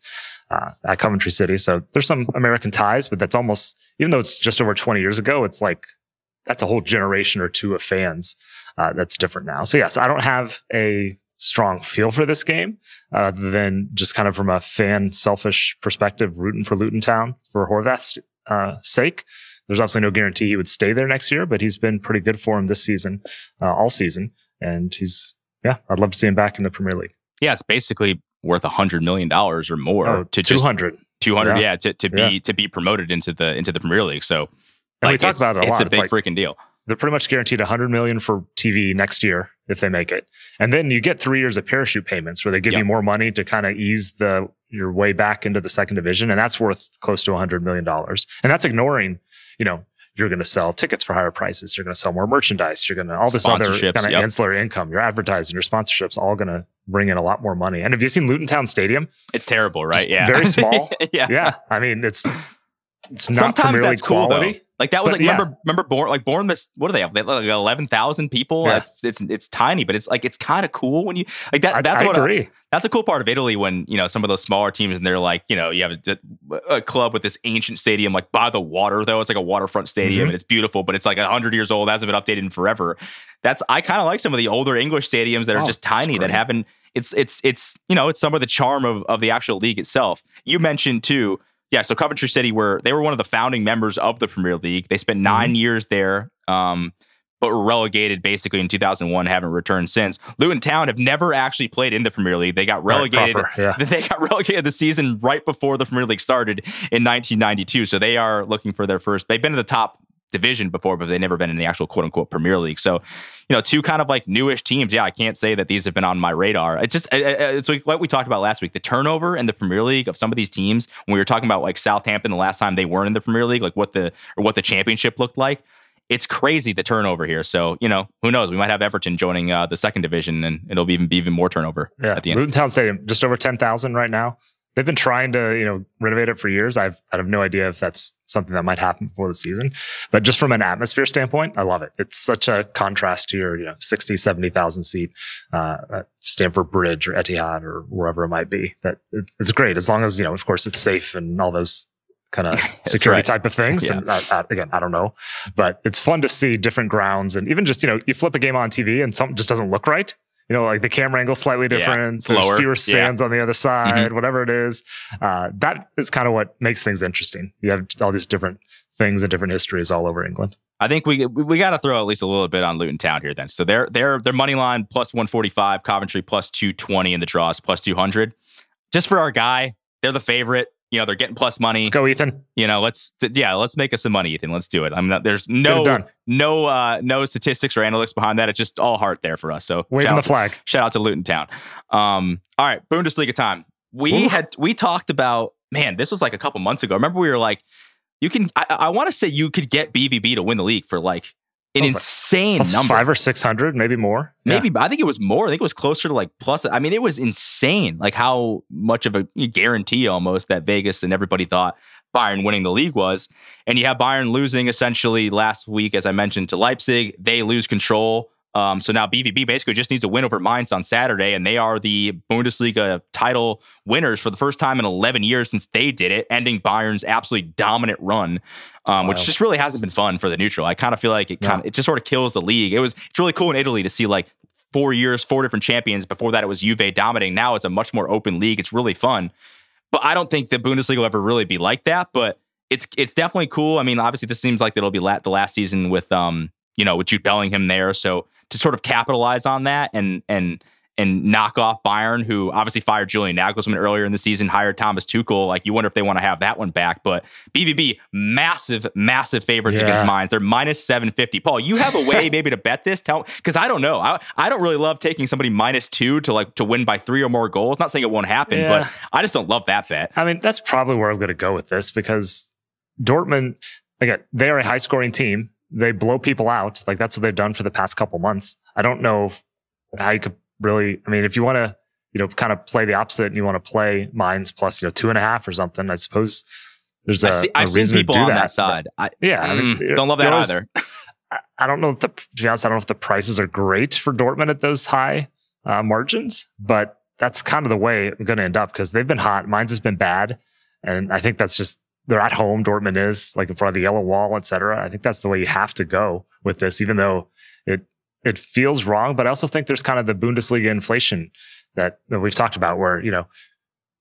Speaker 4: uh, at Coventry City. So there's some American ties, but that's almost, even though it's just over 20 years ago, it's like that's a whole generation or two of fans uh, that's different now. So, yes, I don't have a strong feel for this game uh, than just kind of from a fan selfish perspective, rooting for Luton Town for Horvath's uh, sake. There's obviously no guarantee he would stay there next year, but he's been pretty good for him this season, uh, all season. And he's, yeah, I'd love to see him back in the Premier League.
Speaker 3: Yeah, it's basically worth a hundred million dollars or more
Speaker 4: Oh,
Speaker 3: to just
Speaker 4: 200. Yeah.
Speaker 3: Yeah, to, to be
Speaker 4: Yeah.
Speaker 3: to be promoted into the into the Premier League. So
Speaker 4: And we
Speaker 3: like,
Speaker 4: talk about it a
Speaker 3: it's
Speaker 4: lot.
Speaker 3: a
Speaker 4: It's
Speaker 3: big
Speaker 4: like-
Speaker 3: freaking deal.
Speaker 4: they're pretty much guaranteed 100 million for TV next year if they make it. And then you get 3 years of parachute payments where they give
Speaker 3: Yep.
Speaker 4: you more money to kind of ease the your way back into the second division and that's worth close to 100 million dollars. And that's ignoring, you know, you're going to sell tickets for higher prices, you're going to sell more merchandise, you're going to all this other kind of
Speaker 3: yep.
Speaker 4: ancillary income, your advertising, your sponsorships all going to bring in a lot more money. And have you seen Luton Town Stadium?
Speaker 3: It's terrible, right? Yeah,
Speaker 4: very small.
Speaker 3: yeah.
Speaker 4: Yeah, I mean it's it's not
Speaker 3: Sometimes that's
Speaker 4: League
Speaker 3: cool
Speaker 4: quality.
Speaker 3: though. Like that was
Speaker 4: But
Speaker 3: like
Speaker 4: yeah.
Speaker 3: remember remember Bourne like Bournemouth. What do they have? They have like eleven thousand people.
Speaker 4: Yeah.
Speaker 3: It's it's it's tiny, but it's like it's kind of cool when you like that.
Speaker 4: I,
Speaker 3: that's
Speaker 4: I
Speaker 3: what I-
Speaker 4: agree.
Speaker 3: that's a cool part of Italy when you know some of those smaller teams and they're like you know you have a, a club with this ancient stadium like by the water though it's like a waterfront stadium
Speaker 4: Mhm.
Speaker 3: and it's beautiful but it's like hundred years old hasn't been updated in forever. That's I kind of like some of the older English stadiums that are
Speaker 4: Oh,
Speaker 3: just tiny that haven't. It's it's it's you know it's some of the charm of of the actual league itself. You mentioned too. Yeah, so Coventry City were they were one of the founding members of the Premier League. They spent 9 years there. Um, but were relegated basically in 2001, haven't returned since. Luton Town have never actually played in the Premier League. They got
Speaker 4: Right,
Speaker 3: relegated.
Speaker 4: proper, yeah.
Speaker 3: They got relegated the season right before the Premier League started in 1992. So they are looking for their first. They've been in the top division before, but they've never been in the actual quote unquote Premier League. So, you know, two kind of like newish teams. Yeah, I can't say that these have been on my radar. It's just, it's like what we talked about last week the turnover in the Premier League of some of these teams. When we were talking about like Southampton the last time they weren't in the Premier League, like what the, or what the championship looked like it's crazy the turnover here. So you know, who knows? We might have Everton joining uh, the second division, and it'll be even be even more turnover
Speaker 4: Yeah,
Speaker 3: at the end.
Speaker 4: Luton Town Stadium just over ten thousand right now. They've been trying to you know renovate it for years. I've I have no idea if that's something that might happen before the season, but just from an atmosphere standpoint, I love it. It's such a contrast to your you know 60, 70,000 seat uh, Stamford Bridge or Etihad or wherever it might be. That it's great as long as you know, of course, it's safe and all those kind of security
Speaker 3: right.
Speaker 4: type of things.
Speaker 3: Yeah.
Speaker 4: And I, I, again, I don't know, but it's fun to see different grounds and even just you know you flip a game on TV and something just doesn't look right. You know, like the camera angle slightly
Speaker 3: Yeah,
Speaker 4: different.
Speaker 3: it's
Speaker 4: There's fewer
Speaker 3: Yeah.
Speaker 4: on the other side, whatever it is. Uh, that is kind of what makes things interesting. You have all these different things and different histories all over England.
Speaker 3: I think we we, we got to throw at least a little bit on Luton Town here then. So their their their money line plus 145, Coventry plus 220 in the draws plus 200. Just for our guy, they're the favorite. You know, they're getting plus money.
Speaker 4: Let's go, Ethan.
Speaker 3: You know, let's yeah, let's make us some money, Ethan. Let's do it. I'm not there's no no uh no statistics or analytics behind that. It's just all heart there for us. So
Speaker 4: Waving the
Speaker 3: out to-
Speaker 4: flag.
Speaker 3: Shout out to Luton Town. Um, all right, Bundesliga time. We
Speaker 4: Oof.
Speaker 3: had we talked about man, this was like a couple months ago. Remember, we were like, you can. I, I want to say you could get BVB to win the league for like an
Speaker 4: was like
Speaker 3: insane number.
Speaker 4: five or six hundred, maybe more. Yeah.
Speaker 3: Maybe I think it was more. I think it was closer to like plus. I mean, it was insane, like how much of a guarantee almost that Vegas and everybody thought Bayern winning the league was. And you have Bayern losing essentially last week, as I mentioned, to Leipzig. They lose control. Um, so now BVB basically just needs to win over Mainz on Saturday, and they are the Bundesliga title winners for the first time in 11 years since they did it, ending Bayern's absolutely dominant run, um, which just really hasn't been fun for the neutral. I kind of feel like it kind of it just sort of kills the league. It was it's really cool in Italy to see like four years, four different champions. Before that, it was Juve dominating. Now it's a much more open league. It's really fun. But I don't think the Bundesliga will ever really be like that. But it's it's definitely cool. I mean, obviously, this seems like it'll be la- the last season with um you know with Jude Bellingham there. So to sort of capitalize on that and and and knock off Bayern, who obviously fired Julian Nagelsmann earlier in the season, hired Thomas Tuchel. Like you wonder if they want to have that one back. But BVB, massive, massive favorites
Speaker 4: Yeah.
Speaker 3: against Mainz. They're minus seven fifty. Paul, you have a way maybe to bet this? Tell because I don't know. I I don't really love taking somebody minus two to like to win by three or more goals. Not saying it won't happen,
Speaker 4: Yeah.
Speaker 3: but I just don't love that bet.
Speaker 4: I mean, that's probably where I'm going to go with this because Dortmund, again, they are a high scoring team. They blow people out. Like that's what they've done for the past couple months. I don't know how you could really, I mean, if you want to, you know, kind of play the opposite and you want to play Mainz plus, you know, two and a half or something, I suppose there's a,
Speaker 3: I see,
Speaker 4: a
Speaker 3: I've seen
Speaker 4: reason to
Speaker 3: people
Speaker 4: do
Speaker 3: on
Speaker 4: that.
Speaker 3: that, side. I,
Speaker 4: yeah. I mean,
Speaker 3: mm, don't love that
Speaker 4: always-
Speaker 3: either.
Speaker 4: I- I don't know if the to be honest, I don't know if the prices are great for Dortmund at those high uh, margins, but that's kind of the way I'm going to end up because they've been hot. Mainz has been bad, and I think that's just they're at home. Dortmund is like in front of the yellow wall, et cetera. I think that's the way you have to go with this, even though it it feels wrong. But I also think there's kind of the Bundesliga inflation that, that we've talked about, where you know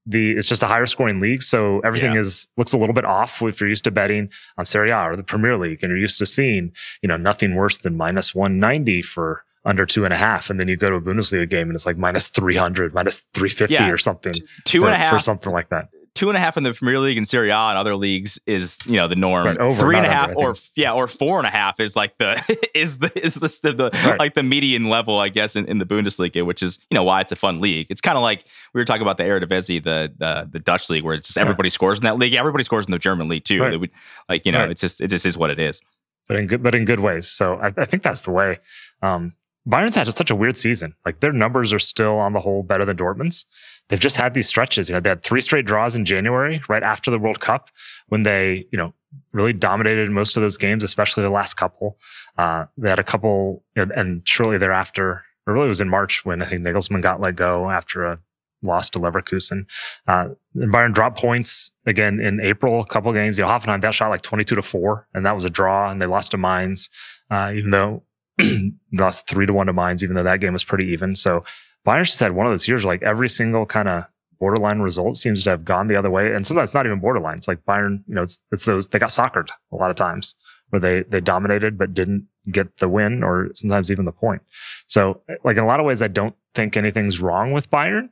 Speaker 4: the it's just a higher scoring league, so everything
Speaker 3: Yeah.
Speaker 4: is looks a little bit off if you're used to betting on Serie A or the Premier League, and you're used to seeing you know nothing worse than minus 190 for under two and a half, and then you go to a Bundesliga game and it's like minus 300, minus 350
Speaker 3: Yeah.
Speaker 4: or something
Speaker 3: Two
Speaker 4: for,
Speaker 3: and a half
Speaker 4: for something like that.
Speaker 3: Two and a half in the Premier League and Serie A and other leagues is you know the norm.
Speaker 4: Right, over,
Speaker 3: Three and a half
Speaker 4: I
Speaker 3: or yeah or four and a half is like the is the is the, the, the
Speaker 4: Right.
Speaker 3: like the median level I guess in, in the Bundesliga, which is you know why it's a fun league. It's kind of like we were talking about the Eredivisie, the the the Dutch league, where it's just everybody scores in that league. Everybody scores in the German league too.
Speaker 4: Right.
Speaker 3: Would like you know it's just it just is what it is.
Speaker 4: but in good, but in good ways. So I, I think that's the way. Um, Bayern's had such a weird season. Like their numbers are still on the whole better than Dortmund's. They've just had these stretches. You know, they had three straight draws in January, right after the World Cup, when they, you know, really dominated most of those games, especially the last couple. Uh, they had a couple, and, and shortly thereafter, or really it was in March when I think Nagelsmann got let go after a loss to Leverkusen. Uh, Bayern dropped points again in April, a couple games. You know, Hoffenheim that shot like 22 to 4, and that was a draw, and they lost to Mainz, uh, even though lost 3 to 1 to Mainz, even though that game was pretty even. So Bayern's just had one of those years, like every single kind of borderline result seems to have gone the other way. And sometimes it's not even borderline. It's like Bayern, you know, it's, it's those, they got soccered a lot of times where they, they dominated but didn't get the win or sometimes even the point. So, like in a lot of ways, I don't think anything's wrong with Bayern.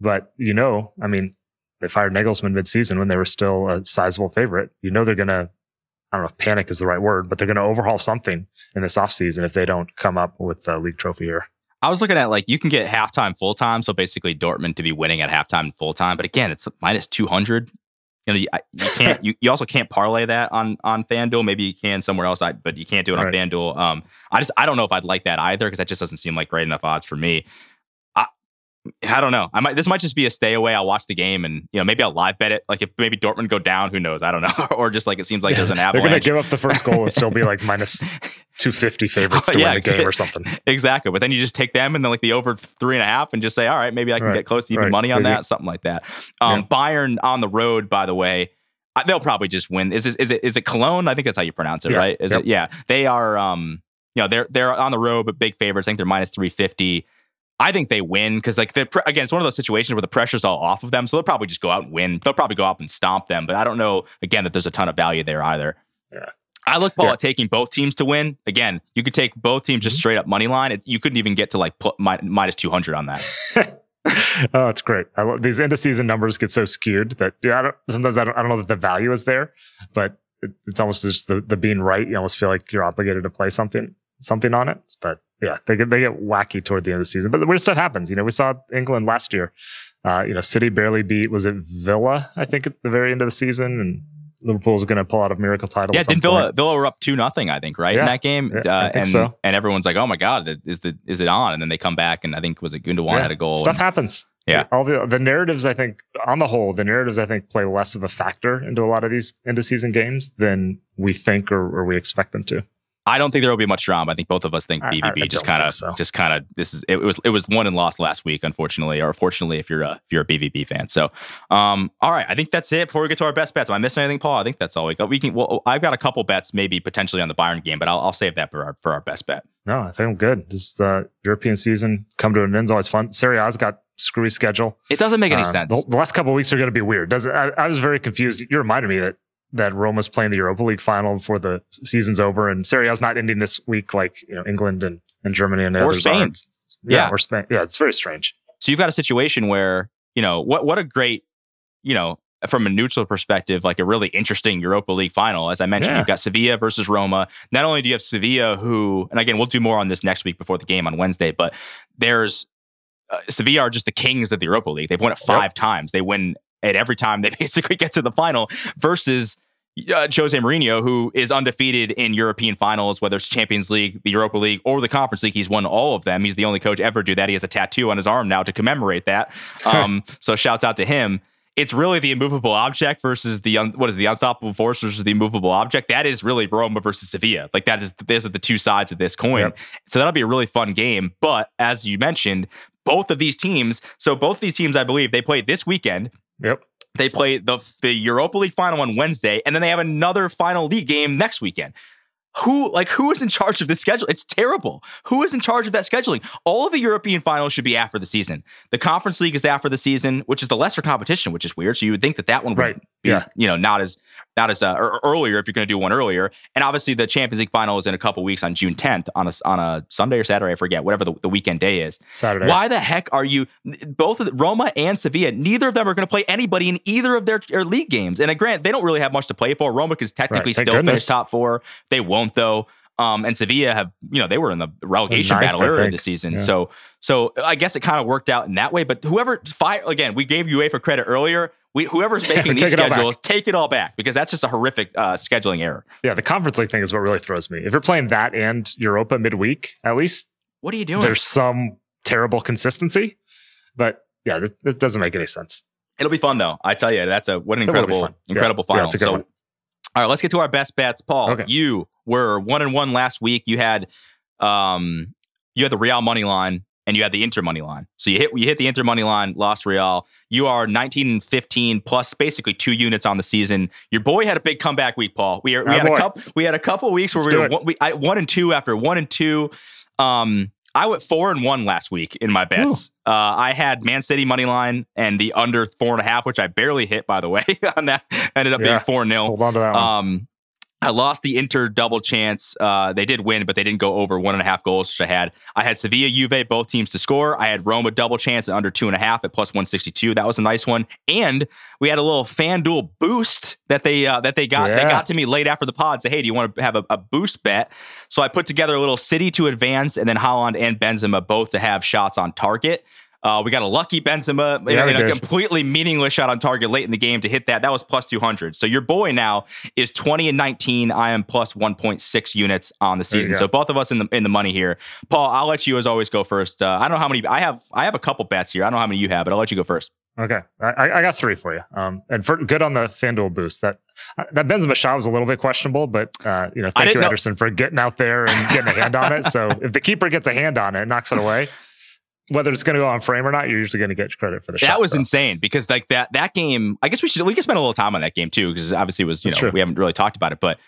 Speaker 4: But you know, I mean, they fired Nagelsmann midseason when they were still a sizable favorite. You know they're gonna I don't know if panic is the right word, but they're gonna overhaul something in this offseason if they don't come up with a league trophy here.
Speaker 3: I was looking at like you can get halftime full time, so basically Dortmund to be winning at halftime and full time. But again, it's minus two hundred. you know, you, you can't. you, you also can't parlay that on on FanDuel. Maybe you can somewhere else, but you can't do it on
Speaker 4: Right.
Speaker 3: FanDuel. Um, I just I don't know if I'd like that either because that just doesn't seem like great enough odds for me. I don't know. I might this might just be a stay away. I'll watch the game and you know maybe I'll live bet it. Like if maybe Dortmund go down, who knows? I don't know. or just like it seems like there's an
Speaker 4: They're going to give up the first goal and still be like minus 250 favorites to
Speaker 3: Yeah,
Speaker 4: win the game or something.
Speaker 3: exactly. But then you just take them and then like the over three and a half and just say, all right, maybe I can
Speaker 4: Right,
Speaker 3: get close to even
Speaker 4: right.
Speaker 3: money on
Speaker 4: Maybe.
Speaker 3: that, something like that. Um, Bayern on the road, by the way, I, they'll probably just win. Is it, is it is it Cologne? I think that's how you pronounce it,
Speaker 4: Yeah,
Speaker 3: right? Is
Speaker 4: yep.
Speaker 3: it? Yeah, they are. Um, you know, they're they're on the road, but big favorites. I think they're minus three fifty. I think they win because, like, the again, it's one of those situations where the pressure's all off of them, so they'll probably just go out and win. They'll probably go out and stomp them, but I don't know again that there's a ton of value there either.
Speaker 4: Yeah.
Speaker 3: I look Paul
Speaker 4: Yeah.
Speaker 3: at taking both teams to win. Again, you could take both teams
Speaker 4: Mm-hmm.
Speaker 3: just straight up money line. It, you couldn't even get to like put mi- minus two hundred on that.
Speaker 4: oh, it's great. I, these end of season numbers get so skewed that yeah, I don't, sometimes I don't, I don't know that the value is there, but it, it's almost just the, the being right. You almost feel like you're obligated to play something something on it. But yeah, they get they get wacky toward the end of the season. But weird stuff happens. You know, we saw England last year. Uh, you know, City barely beat was it Villa? I think at the very end of the season, and Liverpool's going to pull out a miracle title.
Speaker 3: yeah, didn't Villa
Speaker 4: point.
Speaker 3: Villa were up two nothing? I think right in that game,
Speaker 4: Yeah, I
Speaker 3: uh,
Speaker 4: think
Speaker 3: and
Speaker 4: so.
Speaker 3: and everyone's like, oh my god, is the is it on? And then they come back, and I think was it Gundogan
Speaker 4: Yeah,
Speaker 3: had a goal.
Speaker 4: Stuff
Speaker 3: and-
Speaker 4: happens.
Speaker 3: Yeah.
Speaker 4: All the the narratives, I think, on the whole, the narratives I think play less of a factor into a lot of these end of season games than we think or, or we expect them to.
Speaker 3: I don't think there will be much drama. I think both of us think
Speaker 4: I- I-
Speaker 3: BVB
Speaker 4: I
Speaker 3: just kind of,
Speaker 4: so.
Speaker 3: just kind of. This is it, was it was won and lost last week, unfortunately, or fortunately, if you're a if you're a BVB fan. So, um, all right, I think that's it. Before we get to our best bets, am I missing anything, Paul? I think that's all we got. We can. Well, I've got a couple bets, maybe potentially on the Bayern game, but I'll, I'll save that for our for our best bet.
Speaker 4: No, I think I'm good. This uh, European season come to an end is always fun. Serie A's got screwy schedule.
Speaker 3: It doesn't make any
Speaker 4: Uh,
Speaker 3: sense.
Speaker 4: The, the last couple of weeks are going to be weird. Does it, I, I was very confused. You reminded me that that Roma's playing the Europa League final before the season's over, and Serie A's not ending this week like you know England and, and Germany and
Speaker 3: Or
Speaker 4: others
Speaker 3: Spain.
Speaker 4: Yeah,
Speaker 3: Yeah.
Speaker 4: or Spain. Yeah, it's very strange.
Speaker 3: So you've got a situation where, you know, what what a great, you know, from a neutral perspective, like a really interesting Europa League final. As I mentioned,
Speaker 4: Yeah.
Speaker 3: you've got Sevilla versus Roma. Not only do you have Sevilla, who, and again, we'll do more on this next week before the game on Wednesday, but there's uh, Sevilla are just the kings of the Europa League. They've won it five times. They win it every time they basically get to the final versus uh, Jose Mourinho, who is undefeated in European finals, whether it's Champions League, the Europa League, or the Conference League. He's won all of them. He's the only coach ever to do that. He has a tattoo on his arm now to commemorate that. Um, so shouts out to him. It's really the immovable object versus the un- what is it, the unstoppable force versus the immovable object. That is really Roma versus Sevilla. Like that is those are the two sides of this coin.
Speaker 4: Yep.
Speaker 3: So that'll be a really fun game. But as you mentioned, both of these teams. So both of these teams, I believe, they played this weekend.
Speaker 4: Yep.
Speaker 3: They play the the Europa League final on Wednesday, and then they have another final league game next weekend. Who like who is in charge of the schedule? It's terrible. Who is in charge of that scheduling? All of the European finals should be after the season. The Conference League is after the season, which is the lesser competition, which is weird. So you would think that that one would
Speaker 4: Right.
Speaker 3: Be,
Speaker 4: Yeah.
Speaker 3: you know, not as not as uh, earlier if you're going to do one earlier. And obviously the Champions League final is in a couple weeks on June 10th on a on a Sunday or Saturday, I forget, whatever the, the weekend day is.
Speaker 4: Saturday.
Speaker 3: Why the heck are you both of the, Roma and Sevilla? Neither of them are going to play anybody in either of their, their league games. And uh, grant they don't really have much to play for. Roma can technically
Speaker 4: Right,
Speaker 3: still
Speaker 4: goodness.
Speaker 3: finish top four. They won't though. Um, and Sevilla have you know they were in the relegation
Speaker 4: Ninth,
Speaker 3: battle earlier this season.
Speaker 4: Yeah.
Speaker 3: So so I guess it kind of worked out in that way. But whoever fire again, we gave UEFA credit earlier. We, whoever's making these
Speaker 4: Take it all back.
Speaker 3: schedules, take it all back because that's just a horrific uh, scheduling error.
Speaker 4: Yeah, the Conference League thing is what really throws me. If you're playing that and Europa midweek, at least
Speaker 3: What are you doing?
Speaker 4: there's some terrible consistency. But yeah, this, doesn't make any sense.
Speaker 3: It'll be fun though. I tell you, that's a what an incredible,
Speaker 4: fun. Yeah.
Speaker 3: incredible
Speaker 4: Yeah,
Speaker 3: final.
Speaker 4: good
Speaker 3: so,
Speaker 4: one.
Speaker 3: all right, let's get to our best bets. Paul,
Speaker 4: Okay.
Speaker 3: you were one and one last week. You had, um, you had the Real money line and you had the Inter money line. So you hit you hit the Inter money line, lost Real. You are 19 and 15 plus basically two units on the season. Your boy had a big comeback week, Paul. We, are,
Speaker 4: we
Speaker 3: had a couple we had a couple weeks where
Speaker 4: Let's
Speaker 3: we were one, we, I, one and two after one and two. Um, I went four and one last week in my bets. Uh, I had Man City money line and the under four and a half, which I barely hit, by the way. on that ended up being four nil.
Speaker 4: Hold on to that one.
Speaker 3: um, I lost the Inter double chance. Uh, they did win, but they didn't go over one and a half goals, which I had. I had Sevilla, Juve, both teams to score. I had Roma double chance at under two and a half at plus one sixty two. That was a nice one. And we had a little FanDuel boost that they uh, that they got. They got to me late after the pod. Say, hey, do you want to have a, a boost bet? So I put together a little City to advance, and then Haaland and Benzema both to have shots on target. Uh, we got a lucky Benzema
Speaker 4: Yeah,
Speaker 3: in a completely meaningless shot on target late in the game to hit that. That was plus 200. So your boy now is 20 and 19. I am plus 1.6 units on the season. So both of us in the in the money here. Paul, I'll let you as always go first. Uh, I don't know how many I have. I have a couple bets here. I don't know how many you have, but I'll let you go first.
Speaker 4: Okay, I, I- I got three for you. Um, and for good on the FanDuel boost. That that Benzema shot was a little bit questionable, but uh, you know, thank you,
Speaker 3: know-
Speaker 4: Ederson, for getting out there and getting a hand on it. So if the keeper gets a hand on it, knocks it away. Whether it's going to go on frame or not, you're usually going to get credit for the shot.
Speaker 3: That was
Speaker 4: so.
Speaker 3: insane because like that that game. I guess we should we could spend a little time on that game too because obviously it was you
Speaker 4: That's
Speaker 3: know
Speaker 4: true.
Speaker 3: we haven't really talked about it, but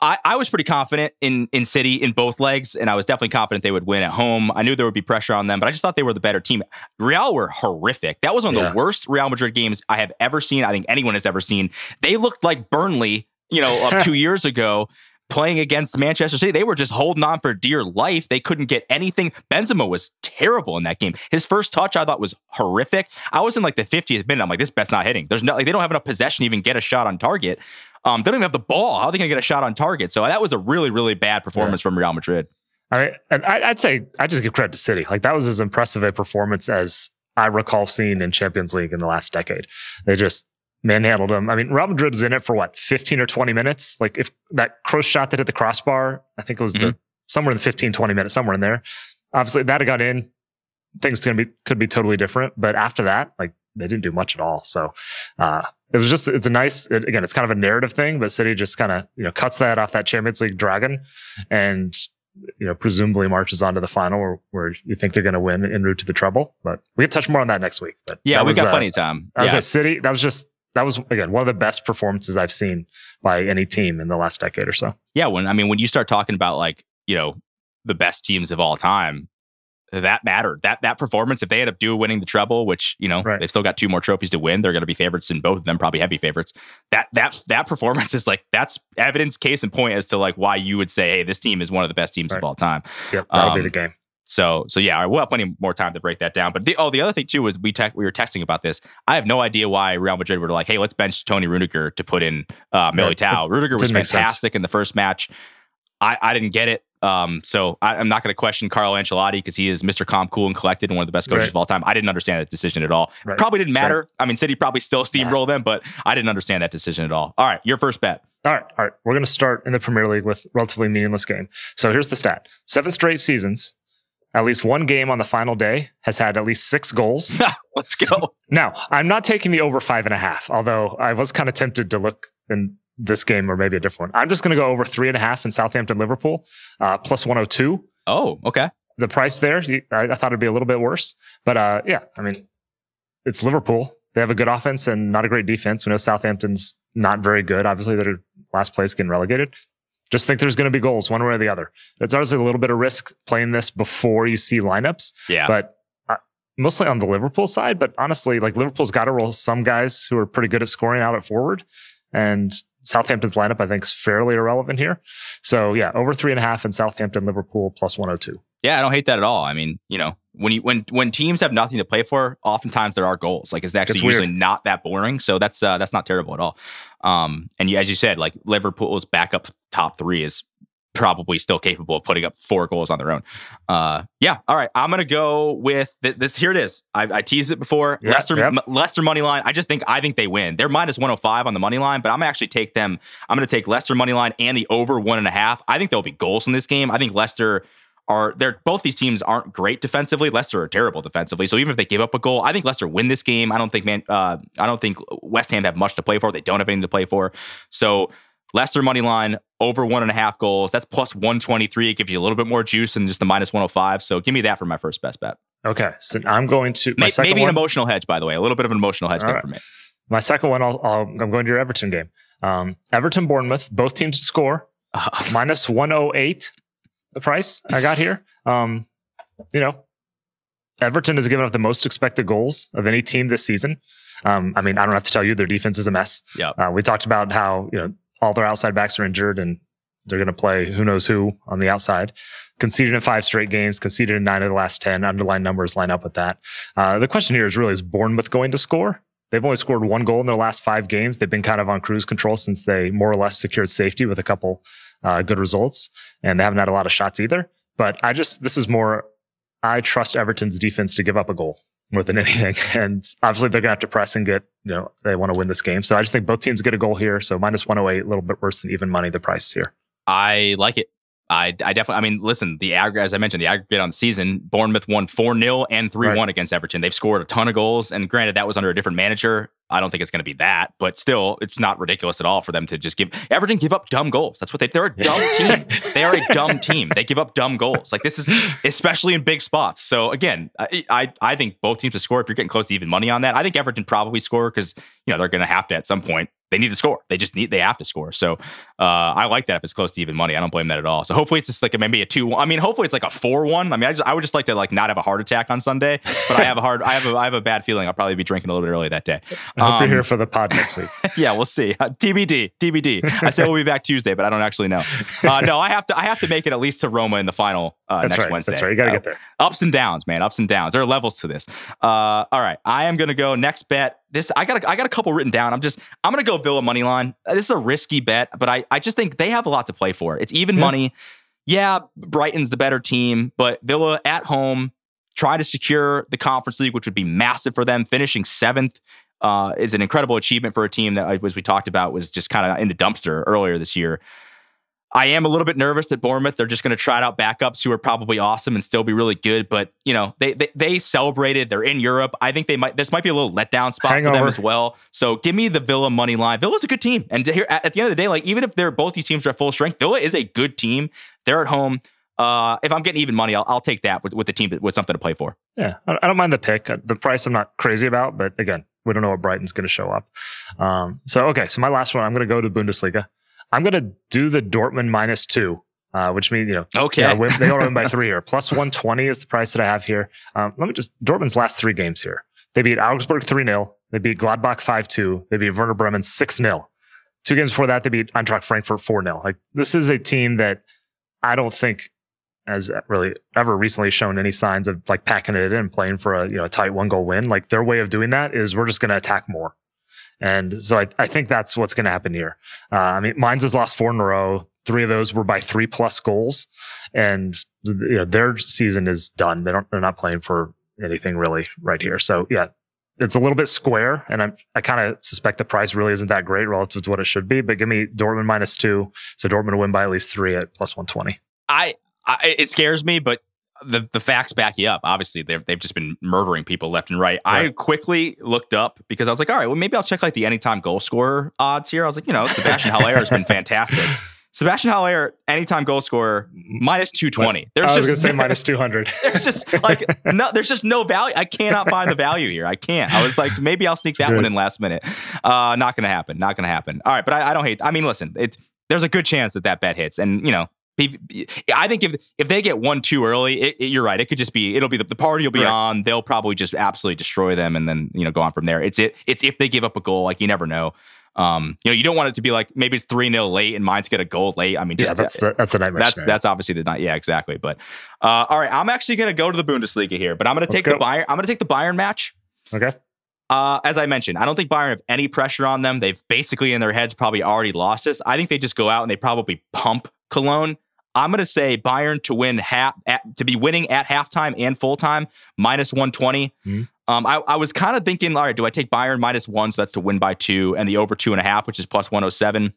Speaker 3: I, I was pretty confident in in City in both legs, and I was definitely confident they would win at home. I knew there would be pressure on them, but I just thought they were the better team. Real were horrific. That was one of
Speaker 4: Yeah.
Speaker 3: the worst Real Madrid games I have ever seen. I think anyone has ever seen. They looked like Burnley, you know, of two years ago. Playing against Manchester City, they were just holding on for dear life. They couldn't get anything. Benzema was terrible in that game. His first touch, I thought, was horrific. I was in like the 50th minute. I'm like, this bet's not hitting. There's no, like, they don't have enough possession to even get a shot on target. Um, they don't even have the ball. How are they going to get a shot on target? So that was a really, really bad performance from Real Madrid.
Speaker 4: I mean, and I'd say I just give credit to City. Like that was as impressive a performance as I recall seeing in Champions League in the last decade. They just manhandled them. I mean, Real Madrid was in it for what, 15 or 20 minutes? Like if that cross shot that hit the crossbar, I think it was the somewhere in the 15, 20 minutes, somewhere in there. Obviously, that had got in. Things can be could be totally different. But after that, like they didn't do much at all. So uh it was just it's a nice it, again, it's kind of a narrative thing, but City just kind of, you know, cuts that off that Champions League dragon and you know, presumably marches on to the final where, where you think they're going to win en route to the treble. But we can touch more on that next week. But
Speaker 3: Yeah, we
Speaker 4: was,
Speaker 3: got
Speaker 4: uh,
Speaker 3: plenty of time.
Speaker 4: That was
Speaker 3: Yeah.
Speaker 4: a city. That was just that was again one of the best performances I've seen by any team in the last decade or so.
Speaker 3: yeah, when I mean when you start talking about like you know the best teams of all time, that mattered. That that performance, if they end up do winning the treble, which you know
Speaker 4: Right.
Speaker 3: they've still got two more trophies to win, they're going to be favorites in both of them, probably heavy favorites. That that that performance is like that's evidence, case in point as to like why you would say, hey, this team is one of the best teams of all time.
Speaker 4: Yep, that'll be
Speaker 3: Um,
Speaker 4: the game.
Speaker 3: So so yeah, we'll have plenty more time to break that down. But the, oh, the other thing too was we te- we were texting about this. I have no idea why Real Madrid were like, hey, let's bench Toni Rudiger to put in uh, Militao. Rudiger was
Speaker 4: didn't make sense.
Speaker 3: fantastic in the first match. I, I didn't get it. Um, so I, I'm not going to question Carlo Ancelotti because he is Mr. Calm, cool, and collected, and one of the best coaches
Speaker 4: Right.
Speaker 3: of all time. I didn't understand that decision at all.
Speaker 4: Right.
Speaker 3: Probably didn't matter. I mean, City probably still steamroll them, but I didn't understand that decision at all. All right, your first bet.
Speaker 4: All right, all right. We're going to start in the Premier League with relatively meaningless game. So here's the stat: seven straight seasons, at least one game on the final day has had at least six goals.
Speaker 3: Let's go.
Speaker 4: Now, I'm not taking the over five and a half, although I was kind of tempted to look in this game or maybe a different one. I'm just going to go over three and a half in Southampton Liverpool, uh, plus 102.
Speaker 3: Oh, okay.
Speaker 4: The price there, I, I thought it'd be a little bit worse, but uh, yeah, I mean, it's Liverpool. They have a good offense and not a great defense. We know Southampton's not very good. Obviously, they're last place getting relegated. Just think there's going to be goals one way or the other. It's obviously a little bit of risk playing this before you see lineups
Speaker 3: Yeah.
Speaker 4: but uh, mostly on the Liverpool side. But honestly, like Liverpool's got to roll some guys who are pretty good at scoring out at forward, and Southampton's lineup I think is fairly irrelevant here. So yeah, over three and a half in Southampton, Liverpool plus one hundred two.
Speaker 3: Yeah, I don't hate that at all. I mean, you know, when you when when teams have nothing to play for, oftentimes there are goals. Like it's actually
Speaker 4: It's
Speaker 3: usually not that boring. So that's uh, that's not terrible at all. Um, and you, as you said, like Liverpool's backup top three is probably still capable of putting up four goals on their own. Uh, yeah. All right, I'm gonna go with th- this. Here it is. I, I teased it before.
Speaker 4: Yeah,
Speaker 3: Leicester
Speaker 4: yep.
Speaker 3: M- Leicester money line. I just think I think they win. They're minus 105 on the money line, but I'm gonna actually take them. I'm gonna take Leicester money line and the over one and a half. I think there'll be goals in this game. I think Leicester are they're both these teams aren't great defensively. Leicester are terrible defensively. So even if they give up a goal, I think Leicester win this game. I don't think man uh, I don't think West Ham have much to play for. They don't have anything to play for. So Leicester money line over one and a half goals. That's plus 123. It gives you a little bit more juice than just the minus 105. So give me that for my first best bet.
Speaker 4: Okay, so I'm going to my
Speaker 3: maybe
Speaker 4: one.
Speaker 3: an emotional hedge, by the way. A little bit of an emotional hedge thing
Speaker 4: right.
Speaker 3: for me.
Speaker 4: my second one, I'll, I'll, I'm going to your Everton game. Um, Everton Bournemouth, both teams score minus one hundred eight. The price I got here. Um, you know, Everton has given up the most expected goals of any team this season. Um, I mean, I don't have to tell you their defense is a mess.
Speaker 3: Yeah,
Speaker 4: Uh, we talked about how you know all their outside backs are injured and they're going to play who knows who on the outside. Conceded in five straight games, conceded in nine of the last ten. Underlying numbers line up with that. Uh, the question here is really: Is Bournemouth going to score? They've only scored one goal in their last five games. They've been kind of on cruise control since they more or less secured safety with a couple uh, good results, and they haven't had a lot of shots either. But I just this is more. I trust Everton's defense to give up a goal. More than anything. And obviously they're gonna have to press and get, you know, they want to win this game. So I just think both teams get a goal here. So minus 108, a little bit worse than even money, the price here.
Speaker 3: I like it. I, I definitely, I mean, listen, the aggregate, as I mentioned, the aggregate on the season, Bournemouth won 4 0 and 3 1 against Everton. They've scored a ton of goals. And granted, that was under a different manager. I don't think it's going to be that, but still, it's not ridiculous at all for them to just give Everton give up dumb goals. That's what they, they're a dumb team. They are a dumb team. They give up dumb goals. Like this is especially in big spots. So again, I, I, I think both teams to score if you're getting close to even money on that. I think Everton probably score because, you know, they're going to have to at some point they need to score. They just need they have to score. So uh, I like that if it's close to even money. I don't blame that at all. So hopefully it's just like a, maybe a two. I mean, hopefully it's like a four one. I mean, I just I would just like to like not have a heart attack on Sunday, but I have a hard I have a I have a bad feeling I'll probably be drinking a little bit early that day.
Speaker 4: I hope um, you're here for the pod next week.
Speaker 3: yeah, we'll see. Uh, TBD, TBD. I said we'll be back Tuesday, but I don't actually know. Uh, no, I have to I have to make it at least to Roma in the final uh, next
Speaker 4: right,
Speaker 3: Wednesday.
Speaker 4: That's right. You got to get there.
Speaker 3: Ups and downs, man. Ups and downs. There are levels to this. Uh, all right, I am going to go next bet this I got a, I got a couple written down. I'm just I'm gonna go Villa money line. This is a risky bet, but I I just think they have a lot to play for. It's even yeah. money. Yeah, Brighton's the better team, but Villa at home try to secure the Conference League, which would be massive for them. Finishing seventh uh, is an incredible achievement for a team that, as we talked about, was just kind of in the dumpster earlier this year. I am a little bit nervous that Bournemouth they're just going to try out backups who are probably awesome and still be really good. But you know they, they they celebrated. They're in Europe. I think they might. This might be a little letdown spot Hangover. for them as well. So give me the Villa money line. Villa's a good team, and here at, at the end of the day, like even if they're both these teams are at full strength, Villa is a good team. They're at home. Uh, if I'm getting even money, I'll, I'll take that with, with the team with something to play for.
Speaker 4: Yeah, I don't mind the pick. The price I'm not crazy about, but again, we don't know what Brighton's going to show up. Um, so okay, so my last one, I'm going to go to Bundesliga. I'm going to do the Dortmund minus two. Uh, which means you know,
Speaker 3: okay,
Speaker 4: win, they don't win by three or Plus one twenty is the price that I have here. Um, let me just Dortmund's last three games here. They beat Augsburg three 0 They beat Gladbach five two. They beat Werder Bremen six 0 Two games before that, they beat Eintracht Frankfurt four 0 Like this is a team that I don't think has really ever recently shown any signs of like packing it in, and playing for a you know a tight one goal win. Like their way of doing that is we're just going to attack more. And so I, I think that's what's going to happen here. Uh, I mean, Mainz has lost four in a row. Three of those were by three plus goals, and you know, their season is done. They don't. They're not playing for anything really right here. So yeah, it's a little bit square, and I'm, I kind of suspect the price really isn't that great relative to what it should be. But give me Dortmund minus two, so Dortmund win by at least three at plus one twenty.
Speaker 3: I, I it scares me, but the, the facts back you up. Obviously, they've, they've just been murdering people left and right. right. I quickly looked up because I was like, all right, well, maybe I'll check like the anytime goal scorer odds here. I was like, you know, Sebastian Haller has been fantastic. Sebastian Haller, anytime goal scorer, minus 220.
Speaker 4: There's I was going to say minus 200.
Speaker 3: there's just like, no, there's just no value. I cannot find the value here. I can't. I was like, maybe I'll sneak that one in last minute. Uh, not going to happen. Not going to happen. All right. But I, I don't hate, I mean, listen, it, there's a good chance that that bet hits. And, you know, I think if if they get one too early, it, it, you're right. It could just be it'll be the, the party will be right. on. They'll probably just absolutely destroy them and then you know go on from there. It's it. It's if they give up a goal, like you never know. Um, you know, you don't want it to be like maybe it's three 0 late and Mainz get a goal late. I mean, just
Speaker 4: yeah, that's the, that's a nightmare.
Speaker 3: That's that's obviously the night. Yeah, exactly. But uh, all right, I'm actually going to go to the Bundesliga here, but I'm going to take go. the Bayern. I'm going to take the Bayern match.
Speaker 4: Okay.
Speaker 3: Uh, as I mentioned, I don't think Bayern have any pressure on them. They've basically in their heads probably already lost us. I think they just go out and they probably pump Cologne. I'm going to say Bayern to win half at, to be winning at halftime and full time minus 120. Mm-hmm. Um, I, I, was kind of thinking, all right, do I take Bayern minus one, so that's to win by two, and the over two and a half, which is plus 107.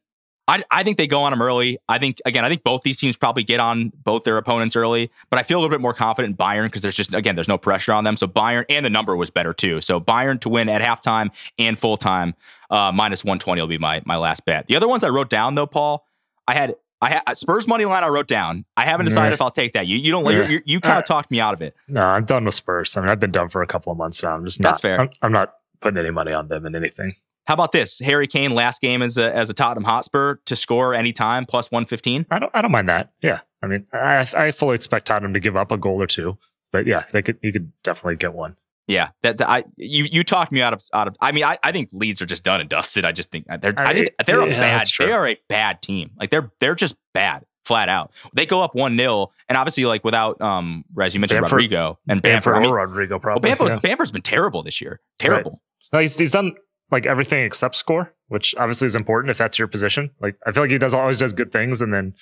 Speaker 3: I, I think they go on them early. I think again, I think both these teams probably get on both their opponents early, but I feel a little bit more confident in Bayern because there's just again, there's no pressure on them. So Bayern and the number was better too. So Bayern to win at halftime and full time, uh, minus 120 will be my my last bet. The other ones I wrote down though, Paul, I had I ha- Spurs money line. I wrote down. I haven't decided if I'll take that. You you don't yeah. you you kind of uh, talked me out of it.
Speaker 4: No, I'm done with Spurs. I mean, I've been done for a couple of months now. I'm just not.
Speaker 3: That's fair.
Speaker 4: I'm, I'm not putting any money on them in anything.
Speaker 3: How about this? Harry Kane last game as a as a Tottenham Hotspur to score anytime plus one fifteen.
Speaker 4: I don't I don't mind that. Yeah, I mean, I I fully expect Tottenham to give up a goal or two, but yeah, they could you could definitely get one.
Speaker 3: Yeah, that, I you you talked me out of out of. I mean, I, I think Leeds are just done and dusted. I just think they're I, I just, they're yeah, a bad they are a bad team. Like they're they're just bad flat out. They go up one 0 and obviously like without um as you mentioned Bamford,
Speaker 4: Rodrigo and Bamford, Bamford I mean, Rodrigo probably.
Speaker 3: Well, Bamford's, yeah. Bamford's been terrible this year. Terrible. Right.
Speaker 4: No, he's he's done like everything except score, which obviously is important if that's your position. Like I feel like he does always does good things and then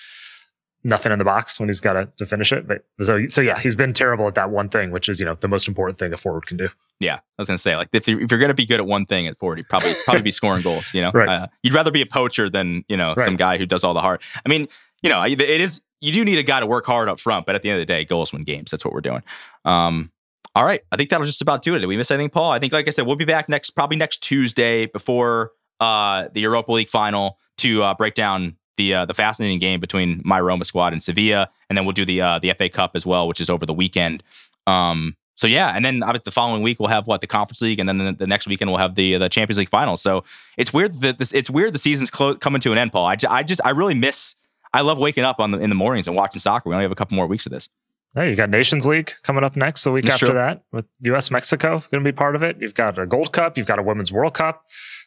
Speaker 4: nothing in the box when he's got to, to finish it. But so, so yeah, he's been terrible at that one thing, which is you know the most important thing a forward can do.
Speaker 3: Yeah, I was gonna say like if you're, if you're gonna be good at one thing at forward, you probably probably be scoring goals. You know,
Speaker 4: Right.
Speaker 3: uh, you'd rather be a poacher than you know
Speaker 4: Right.
Speaker 3: some guy who does all the hard. I mean, you know, it is you do need a guy to work hard up front, but at the end of the day, goals win games. That's what we're doing. Um, all right, I think that'll just about do it. Did we miss anything, Paul? I think, like I said, we'll be back next probably next Tuesday before uh, the Europa League final to uh, break down the uh, the fascinating game between my Roma squad and Sevilla, and then we'll do the uh, the FA Cup as well, which is over the weekend. Um, so yeah, and then the following week we'll have what the Conference League, and then the, the next weekend we'll have the the Champions League final. So it's weird that this it's weird the season's clo- coming to an end, Paul. I, just I really miss. I love waking up on the, in the mornings and watching soccer. We only have a couple more weeks of this.
Speaker 4: Hey, you got Nations League coming up next the week
Speaker 3: That's
Speaker 4: after
Speaker 3: true.
Speaker 4: that with US Mexico going to be part of it. You've got a Gold Cup, you've got a Women's World Cup.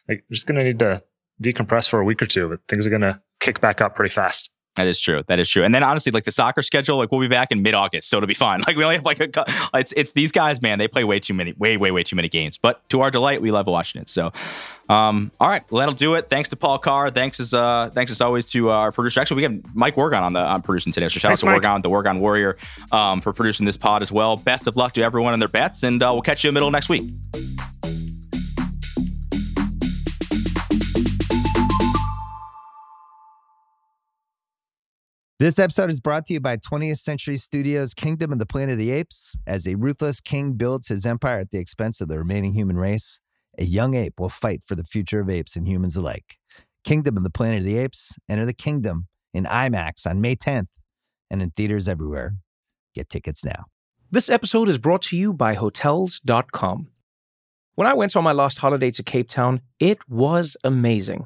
Speaker 4: Like, you're just going to need to decompress for a week or two, but things are going to kick back up pretty fast.
Speaker 3: That is true. That is true. And then honestly, like the soccer schedule, like we'll be back in mid August, so it'll be fine. Like we only have like a, it's it's these guys, man. They play way too many, way way way too many games. But to our delight, we love watching it. So, um, all right, well, that'll do it. Thanks to Paul Carr. Thanks as uh, thanks as always to our producer. Actually, we have Mike Wargon on the on producing today. So shout
Speaker 4: Thanks,
Speaker 3: out to
Speaker 4: Mike.
Speaker 3: Wargon, the Wargon Warrior, um, for producing this pod as well. Best of luck to everyone in their bets, and uh, we'll catch you in the middle of next week.
Speaker 2: This episode is brought to you by 20th Century Studios' Kingdom of the Planet of the Apes. As a ruthless king builds his empire at the expense of the remaining human race, a young ape will fight for the future of apes and humans alike. Kingdom of the Planet of the Apes. Enter the kingdom in IMAX on May 10th and in theaters everywhere. Get tickets now.
Speaker 6: This episode is brought to you by Hotels.com. When I went on my last holiday to Cape Town, it was amazing.